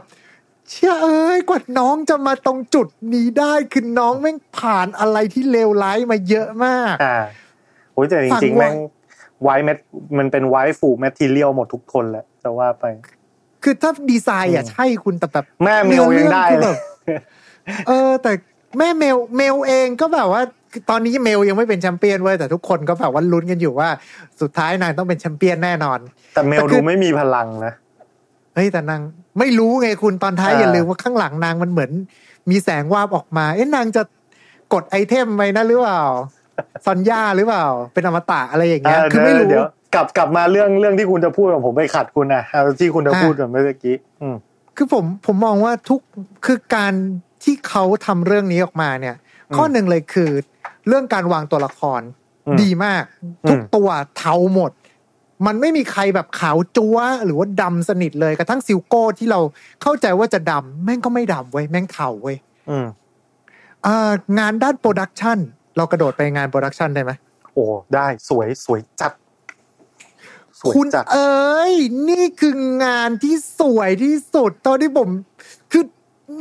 เชื่อเอ้ยกว่าน้องจะมาตรงจุดนี้ได้คือน้องแม่งผ่านอะไรที่เลวร้ายมาเยอะมากอ่าโอ้ยแต่จฟังริงๆว่าแม่งไวท์เมทมันเป็นไวท์ฟูแมทเทียลหมดทุกคนแหละแต่ว่าไป คือถ้าดีไซน์อะอืมใช่คุณแต่แบบแม่เมลยังได้นื้อเรื่องคือเลแบยบเออ แต่แม่เมลเมลเองก็แบบว่าคือตอนนี้เมลยังไม่เป็นแชมเปี้ยนเว้ยแต่ทุกคนก็แบบว่าลุ้นกันอยู่ว่า สุดท้ายนางต้องเป็นแชมเปี้ยนแน่นอน แต่เมแต่ลคือดูไม่มีพลังนะเฮ้ยแต่นางไม่รู้ไงคุณตอนท้ายอ่าอย่าลืมว่าข้างหลังนางมันเหมือน มีแสงวาบออกมา เอ๊ะนางจะกดไอเทมไปนะหรือเปล่าซอนย่าหรือเปล่า เป็นอมตะอะไรอย่างเงี้ยเออคือไม่รู้เดี๋ยวกลับกลับมาเรื่องเรื่องที่คุณจะพูดกับผมไปขัดคุณนะเอาที่คุณจะอ่าพูดกับเมื่อกี้อืมคือผมผมมองว่าทุกคือการที่เขาทำเรื่องนี้ออกมาเนี่ยอืมข้อหนึ่งเลยคือ เรื่องการวางตัวละครอืมดีมาก ทุกอืมตัวเทาหมด มันไม่มีใครแบบขาวจั๊วหรือว่าดำสนิทเลยกระทั่งซิลโก้ที่เราเข้าใจว่าจะดำแม่งก็ไม่ดำเว้ยแม่งเทาเว้ยอืมอ่างานด้าน production เรากระโดดไปงาน production ได้ไหมโอ้ได้สวยสวยจัดสวยคุณจัดเอ๋ยนี่คืองานที่สวยที่สุดเท่าที่ผมคือ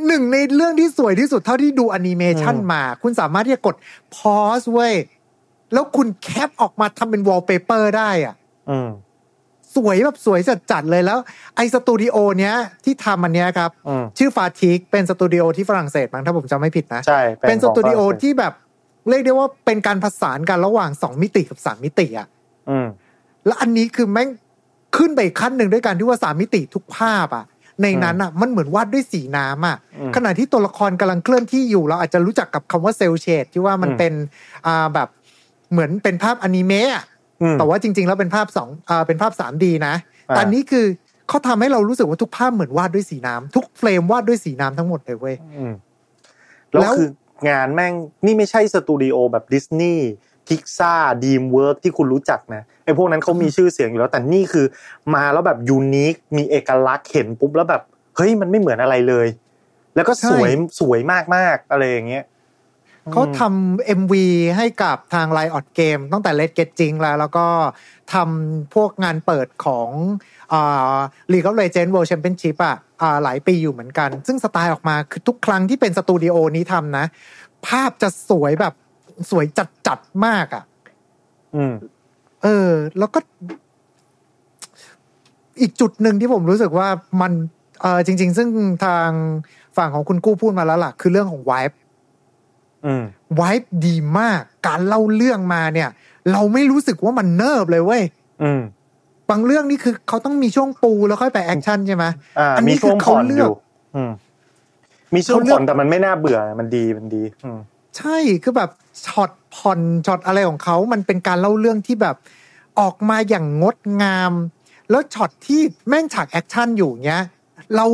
หนึ่งในเรื่องที่สวยที่สุดเท่าที่ดูแอนิเมชันอืมมา คุณสามารถที่จะกด pause เว้ยแล้วคุณแคปออกมาทำเป็นวอลเปเปอร์ได้อะอืม สวยแบบสวยจัดๆเลยแล้ว ไอสตูดิโอเนี้ยที่ทำอันเนี้ยครับอืมชื่อ Fortiche เป็นสตูดิโอที่ฝรั่งเศสมั้งถ้าผมจำไม่ผิดนะใช่เป็นสตูดิโอของฝรั่งเศสที่แบบเรียกได้ว่าเป็นการผสานกันระหว่างสองมิติกับสามมิติอะอืมแล้วอันนี้คือแม่งขึ้นไปอีกขั้นหนึ่งด้วยการที่ว่าสามมิติทุกภาพอะในนั้นอะมันเหมือนวาดด้วยสีน้ำอะอืมขณะที่ตัวละครกำลังเคลื่อนที่อยู่เราอาจจะรู้จักกับคำว่าเซลเชดที่ว่ามันอืมเป็นอ่าแบบเหมือนเป็นภาพอนิเมะอะอืม แต่ว่าจริง ๆ แล้วเป็นภาพสองอ่าเป็นภาพสามดีนะอ่าแต่อันนี้คือเขาทำให้เรารู้สึกว่าทุกภาพเหมือนวาดด้วยสีน้ำทุกเฟรมวาดด้วยสีน้ำทั้งหมดเลยเว้ยอืมแล้วแล้วคืองานแม่งนี่ไม่ใช่สตูดิโอแบบดิสนีย์พิกซาร์ ดรีมเวิร์กส์ที่คุณรู้จักนะไอ้พวกนั้นเขามีชื่อเสียงอยู่แล้ว แต่นี่คือมาแล้วแบบ unique มีเอกลักษณ์เห็นปุ๊บแล้วแบบ เฮ้ยมันไม่เหมือนอะไรเลย แล้วก็สวยสวยมากๆอะไรอย่างเงี้ย เขาทำ MV ให้กับทาง Riot Games ตั้งแต่ Let's Get Jinxed แล้ว แล้วก็ทำพวกงานเปิดของอ่า League of Legends World Championship อะอ่าหลายปีอยู่เหมือนกัน ซึ่งสไตล์ออกมาคือทุกครั้งที่เป็นสตูดิโอนี้ทำนะ ภาพจะสวยแบบสวยจัดจัดๆมากอะอืมเออ แล้วก็ อีกจุดหนึ่งที่ผมรู้สึกว่ามันเออจริง ๆ ซึ่งทางฝั่งของคุณกู้พูดมาแล้วล่ะ คือเรื่องของวา ยอืมวายดีมาก การเล่าเรื่องมาเนี่ย เราไม่รู้สึกว่ามันเนิบเลยเว้ยอืมบางเรื่องนี่คือเขาต้องมีช่วงปูแล้วค่อยไปแอคชั่นใช่ไหมอ่าอันมีนี้ช่วงคือเขาผ่อนเลืออกยู่อืมมีช่วงเขาเลือกผ่อนแต่มันไม่น่าเบื่อมันดีมันดีอืมใช่คือแบบช็อตผ่อนช็อตอะไรของเขา มันเป็นการเล่าเรื่องที่แบบออกมาอย่างงดงาม แล้วช็อตที่แม่งฉากแอคชั่นอยู่เงี้ย เรา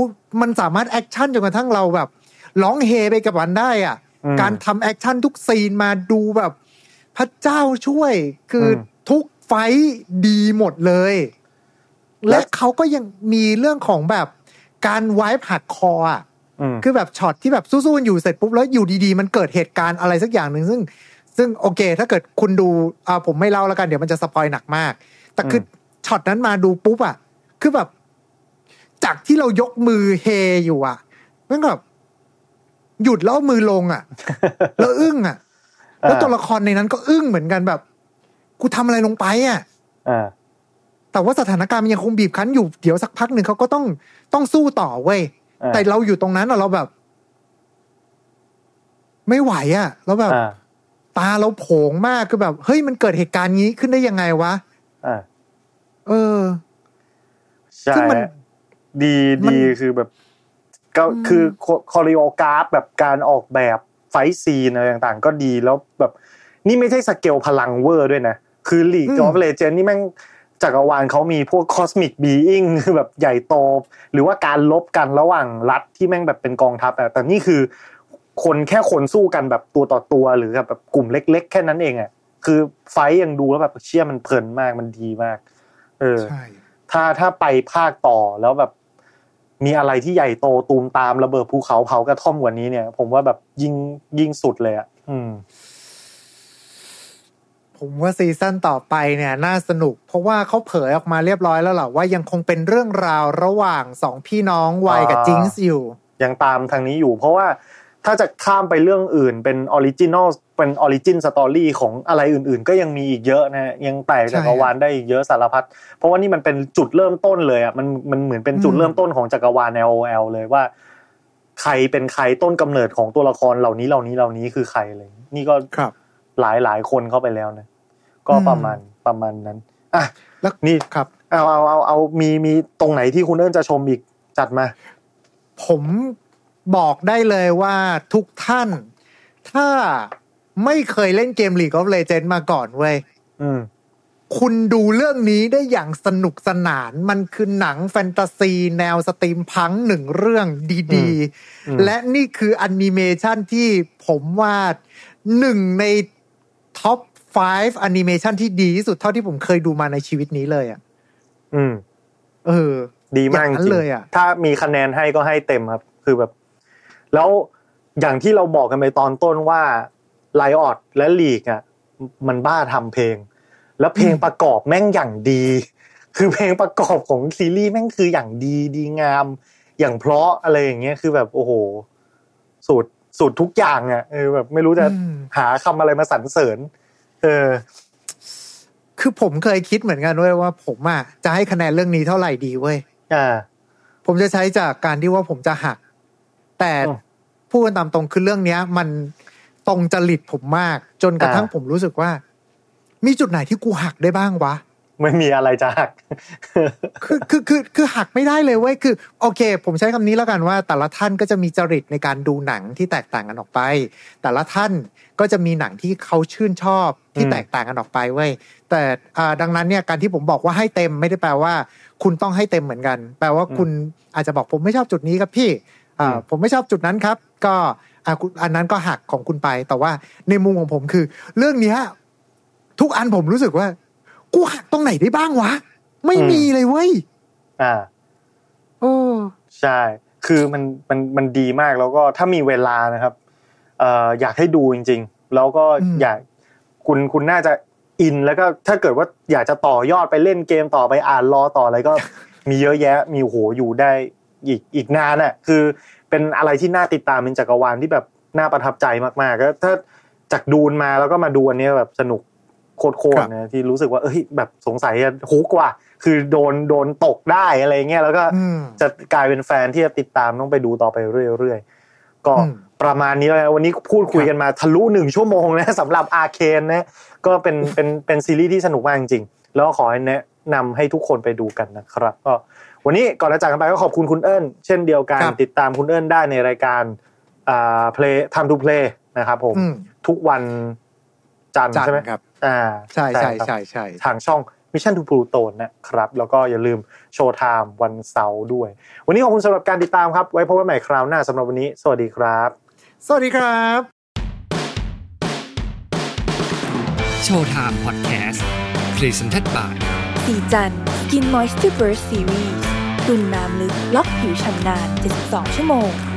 มันสามารถแอคชั่นจนกระทั่งเราแบบร้องเฮไปกับมันได้อะอืม การทำแอคชั่นทุกซีนมาดูแบบ พระเจ้าช่วยคืออมทุก fight ดีหมดเลย แล้และวเขาก็ยังมีเรื่องของแบบการไวฟ์หักคออะอืมคือแบบช็อตที่แบบสู้ๆกันอยู่เสร็จปุ๊บแล้วอยู่ดีๆ มันเกิดเหตุการณ์อะไรสักอย่างหนึ่งซึ่ง ซึ่งโอเค ถ้าเกิดคุณดูอ่าผมไม่เล่าแล้วกันเดี๋ยวมันจะ spoil หนักมาก แต่คืออช็อตนั้นมาดูปุ๊บอะคือแบบ จากที่เรายกมือเฮอยู่อะมันก็แบบ หยุดแล้วเอามือลงอะ แล้วอึ้งอะ แล้วตัวละครในนั้นก็อึ้งเหมือนกันแบบ กูทำอะไรลงไปอะอ่าแต่ว่าสถานการณ์มันยังคงบีบคั้นอยู่เดี๋ยวสักพักหนึ่งเขาก็ต้องต้องสู้ต่อเว้ยอ่าแต่เราอยู่ตรงนั้นอะเราแบบ ไม่ไหวอะแล้วแบบอ่าตาเราโผงมากคือแบบ เฮ้ยมันเกิดเหตุการณ์นี้ขึ้นได้ยังไงวะอ่าเออใช่ซึ่งมันดีมันดีคือแบบ ก็อืมคือคอริโอกราฟแบบการออกแบบfight scene อะไรต่างๆ ก็ดีแล้วแบบนี่ไม่ใช่สเกลพลังเวอร์ด้วยนะ คือ League อืม of Legends นี่แม่งจักรวาลเขามีพวก Cosmic Being คือแบบใหญ่โต หรือว่าการรบกันระหว่างรัฐที่แม่งแบบเป็นกองทัพอะแต่นี่คือคนแค่คนสู้กันแบบตัวต่อตัวหรือแบบกลุ่มเล็ก ๆ แค่นั้นเองอะคือ fight ยังดูแล้วแบบเชี่ยมันเพลินมากมันดีมาก เออใช่ถ้าถ้าไปภาคต่อแล้วแบบ มีอะไรที่ใหญ่โตตูมตามระเบิดภูเขาเผากระท่อมกว่านี้เนี่ย ผมว่าแบบยิ่งยิ่งสุดเลยอะอืม ผมว่าซีซั่นต่อไปเนี่ย น่าสนุก เพราะว่าเขาเผยออกมาเรียบร้อยแล้วแหละว่ายังคงเป็นเรื่องราวระหว่างสองพี่น้อง Vi กับอ่า Jinx อยู่ยังตามทางนี้อยู่ เพราะว่า ถ้าจะข้ามไปเรื่องอื่นเป็น original เป็น origin story ของอะไรอื่นๆ ก็ยังมีอีกเยอะนะยังแตกจักรวาลได้อีกเยอะสารพัดเพราะว่านี่มันเป็นจุดเริ่มต้นเลยอะมันมันเหมือนเป็นจุดอืมเริ่มต้นของจักรวาล LOL เลยว่า ใครเป็นใครต้นกำเนิดของตัวละครเหล่านี้เหล่านี้เหล่านี้คือใครเลย นี่ก็ครับหลายหลายคนเข้าไปแล้วนะก็อืมประมาณประมาณนั้นอะแล้วนี่ครับเอาเอาเอาเอามีมีตรงไหนที่คุณเอิญจะชมอีกจัดมา ผม บอกได้เลยว่าทุกท่าน ถ้าไม่เคยเล่นเกม League of Legends มาก่อนเว้ยอืมคุณดูเรื่องนี้ได้อย่างสนุกสนาน มันคือหนังแฟนตาซี แนว steampunk หนึ่งเรื่องดีอืมๆและนี่คือแอนิเมชันที่ผมว่าหนึ่งใน top 5แอนิเมชันที่ดีที่สุดเท่าที่ผมเคยดูมาในชีวิตนี้เลยอะ อืม เออ ดีมากอย่างนั้นจริงเลยอะถ้ามีคะแนนให้ก็ให้เต็มครับ คือแบบ แล้วอย่างที่เราบอกกันไปตอนต้นว่าไลออดและลีกอะมันบ้าทำเพลง แล้วเพลงประกอบแม่งอย่างดี คือเพลงประกอบของซีรีส์แม่งคืออย่างดีดีงาม อย่างเพราะอะไรอย่างเงี้ยคือแบบโอ้โหสูตรสูตรทุกอย่างอะเออแบบไม่รู้จะอืมหาคำอะไรมาสรรเสริญ เออ คือผมเคยคิดเหมือนกันเว้ยว่า ผมอะจะให้คะแนนเรื่องนี้เท่าไหร่ดีเว้ยอ่าผมจะใช้จากการที่ว่าผมจะหัก แต่อืมพูดกันตามตรงคือเรื่องเนี้ย มันตรงจริตผมมาก จนกระทั่งอ่าผมรู้สึกว่า มีจุดไหนที่กูหักได้บ้างวะไม่มีอะไรจะหัก คือคือคือคือหักไม่ได้เลยเว้ย คือ โอเค ผมใช้คำนี้แล้วกันว่า แต่ละท่านก็จะมีจริตในการดูหนังที่แตกต่างกันออกไป แต่ละท่านก็จะมีหนังที่เขาชื่นชอบที่อืมแตกต่างกันออกไปเว้ย แต่อ่าดังนั้นเนี่ยการที่ผมบอกว่าให้เต็มไม่ได้แปลว่า คุณต้องให้เต็มเหมือนกัน แปลว่าคุณอาจจะบอกผมไม่ชอบจุดนี้ครับพี่อ่า ผมไม่ชอบจุดนั้นครับ ก็อ่าคุณอันนั้นก็หักของคุณไป แต่ว่าในมุมของผมคือ เรื่องเนี้ย ทุกอันผมรู้สึกว่า กูหักตรงไหนได้บ้างวะ ไม่อืมมีเลยเว้ยอ่าโอ้ใช่ คือมันมันมันดีมากแล้วก็ถ้ามีเวลานะครับเอ่ออยากให้ดูจริง ๆ แล้วก็อืมอยากคุณคุณน่าจะอินแล้วก็ถ้าเกิดว่าอยากจะต่อยอดไปเล่นเกมต่อไปอ่านรอต่ออะไรก็มีเยอะแยะ มีโหอยู่ได้ อีกอีกนานอะคือเป็นอะไรที่น่าติดตามเป็นจักรวาลที่แบบน่าประทับใจมากๆก็ถ้าจากดูนมาแล้วก็มาดูอันเนี้ยแบบสนุกโคตรๆนะที่รู้สึกว่าเอ้ยแบบสงสัยจะฮุกว่ะคือโดนโดนตกได้อะไรเงี้ยแล้วก็อืมจะกลายเป็นแฟนที่จะติดตามต้องไปดูต่อไปเรื่อยๆก็อืมประมาณนี้แล้ววันนี้พูดคุยกันมาทะลุหนึ่งชั่วโมงนะสำหรับอาเคนนะก็เป็นเป็นเป็นซีรีส์ที่สนุกมากจริงๆแล้วก็ขอให้แนะนำให้ทุกคนไปดูกันนะครับ ก็ วันนี้ก่อนจะจากกันไปก็ขอบคุณคุณเอิญเช่นเดียวกันครับติดตามคุณเอิญได้ในรายการอ่า play time to play นะครับผมอืมทุกวันจันทร์จันทใช่ไหมครับอ่าใช่ใช่ครับใช่ใช่ทางช่อง Mission to Pluto นะครับ แล้วก็อย่าลืม Showtime วันเสาร์ด้วย วันนี้ขอบคุณสำหรับการติดตามครับ ไว้พบกันใหม่คราวหน้าสำหรับวันนี้ สวัสดีครับ สวัสดีครับโชว์ไทม์พอดแคสต์ Presented by สีจัน Skin Moisture Burst Series ตุ่นน้ำลึกล็อกผิวชำนาน72 ชั่วโมง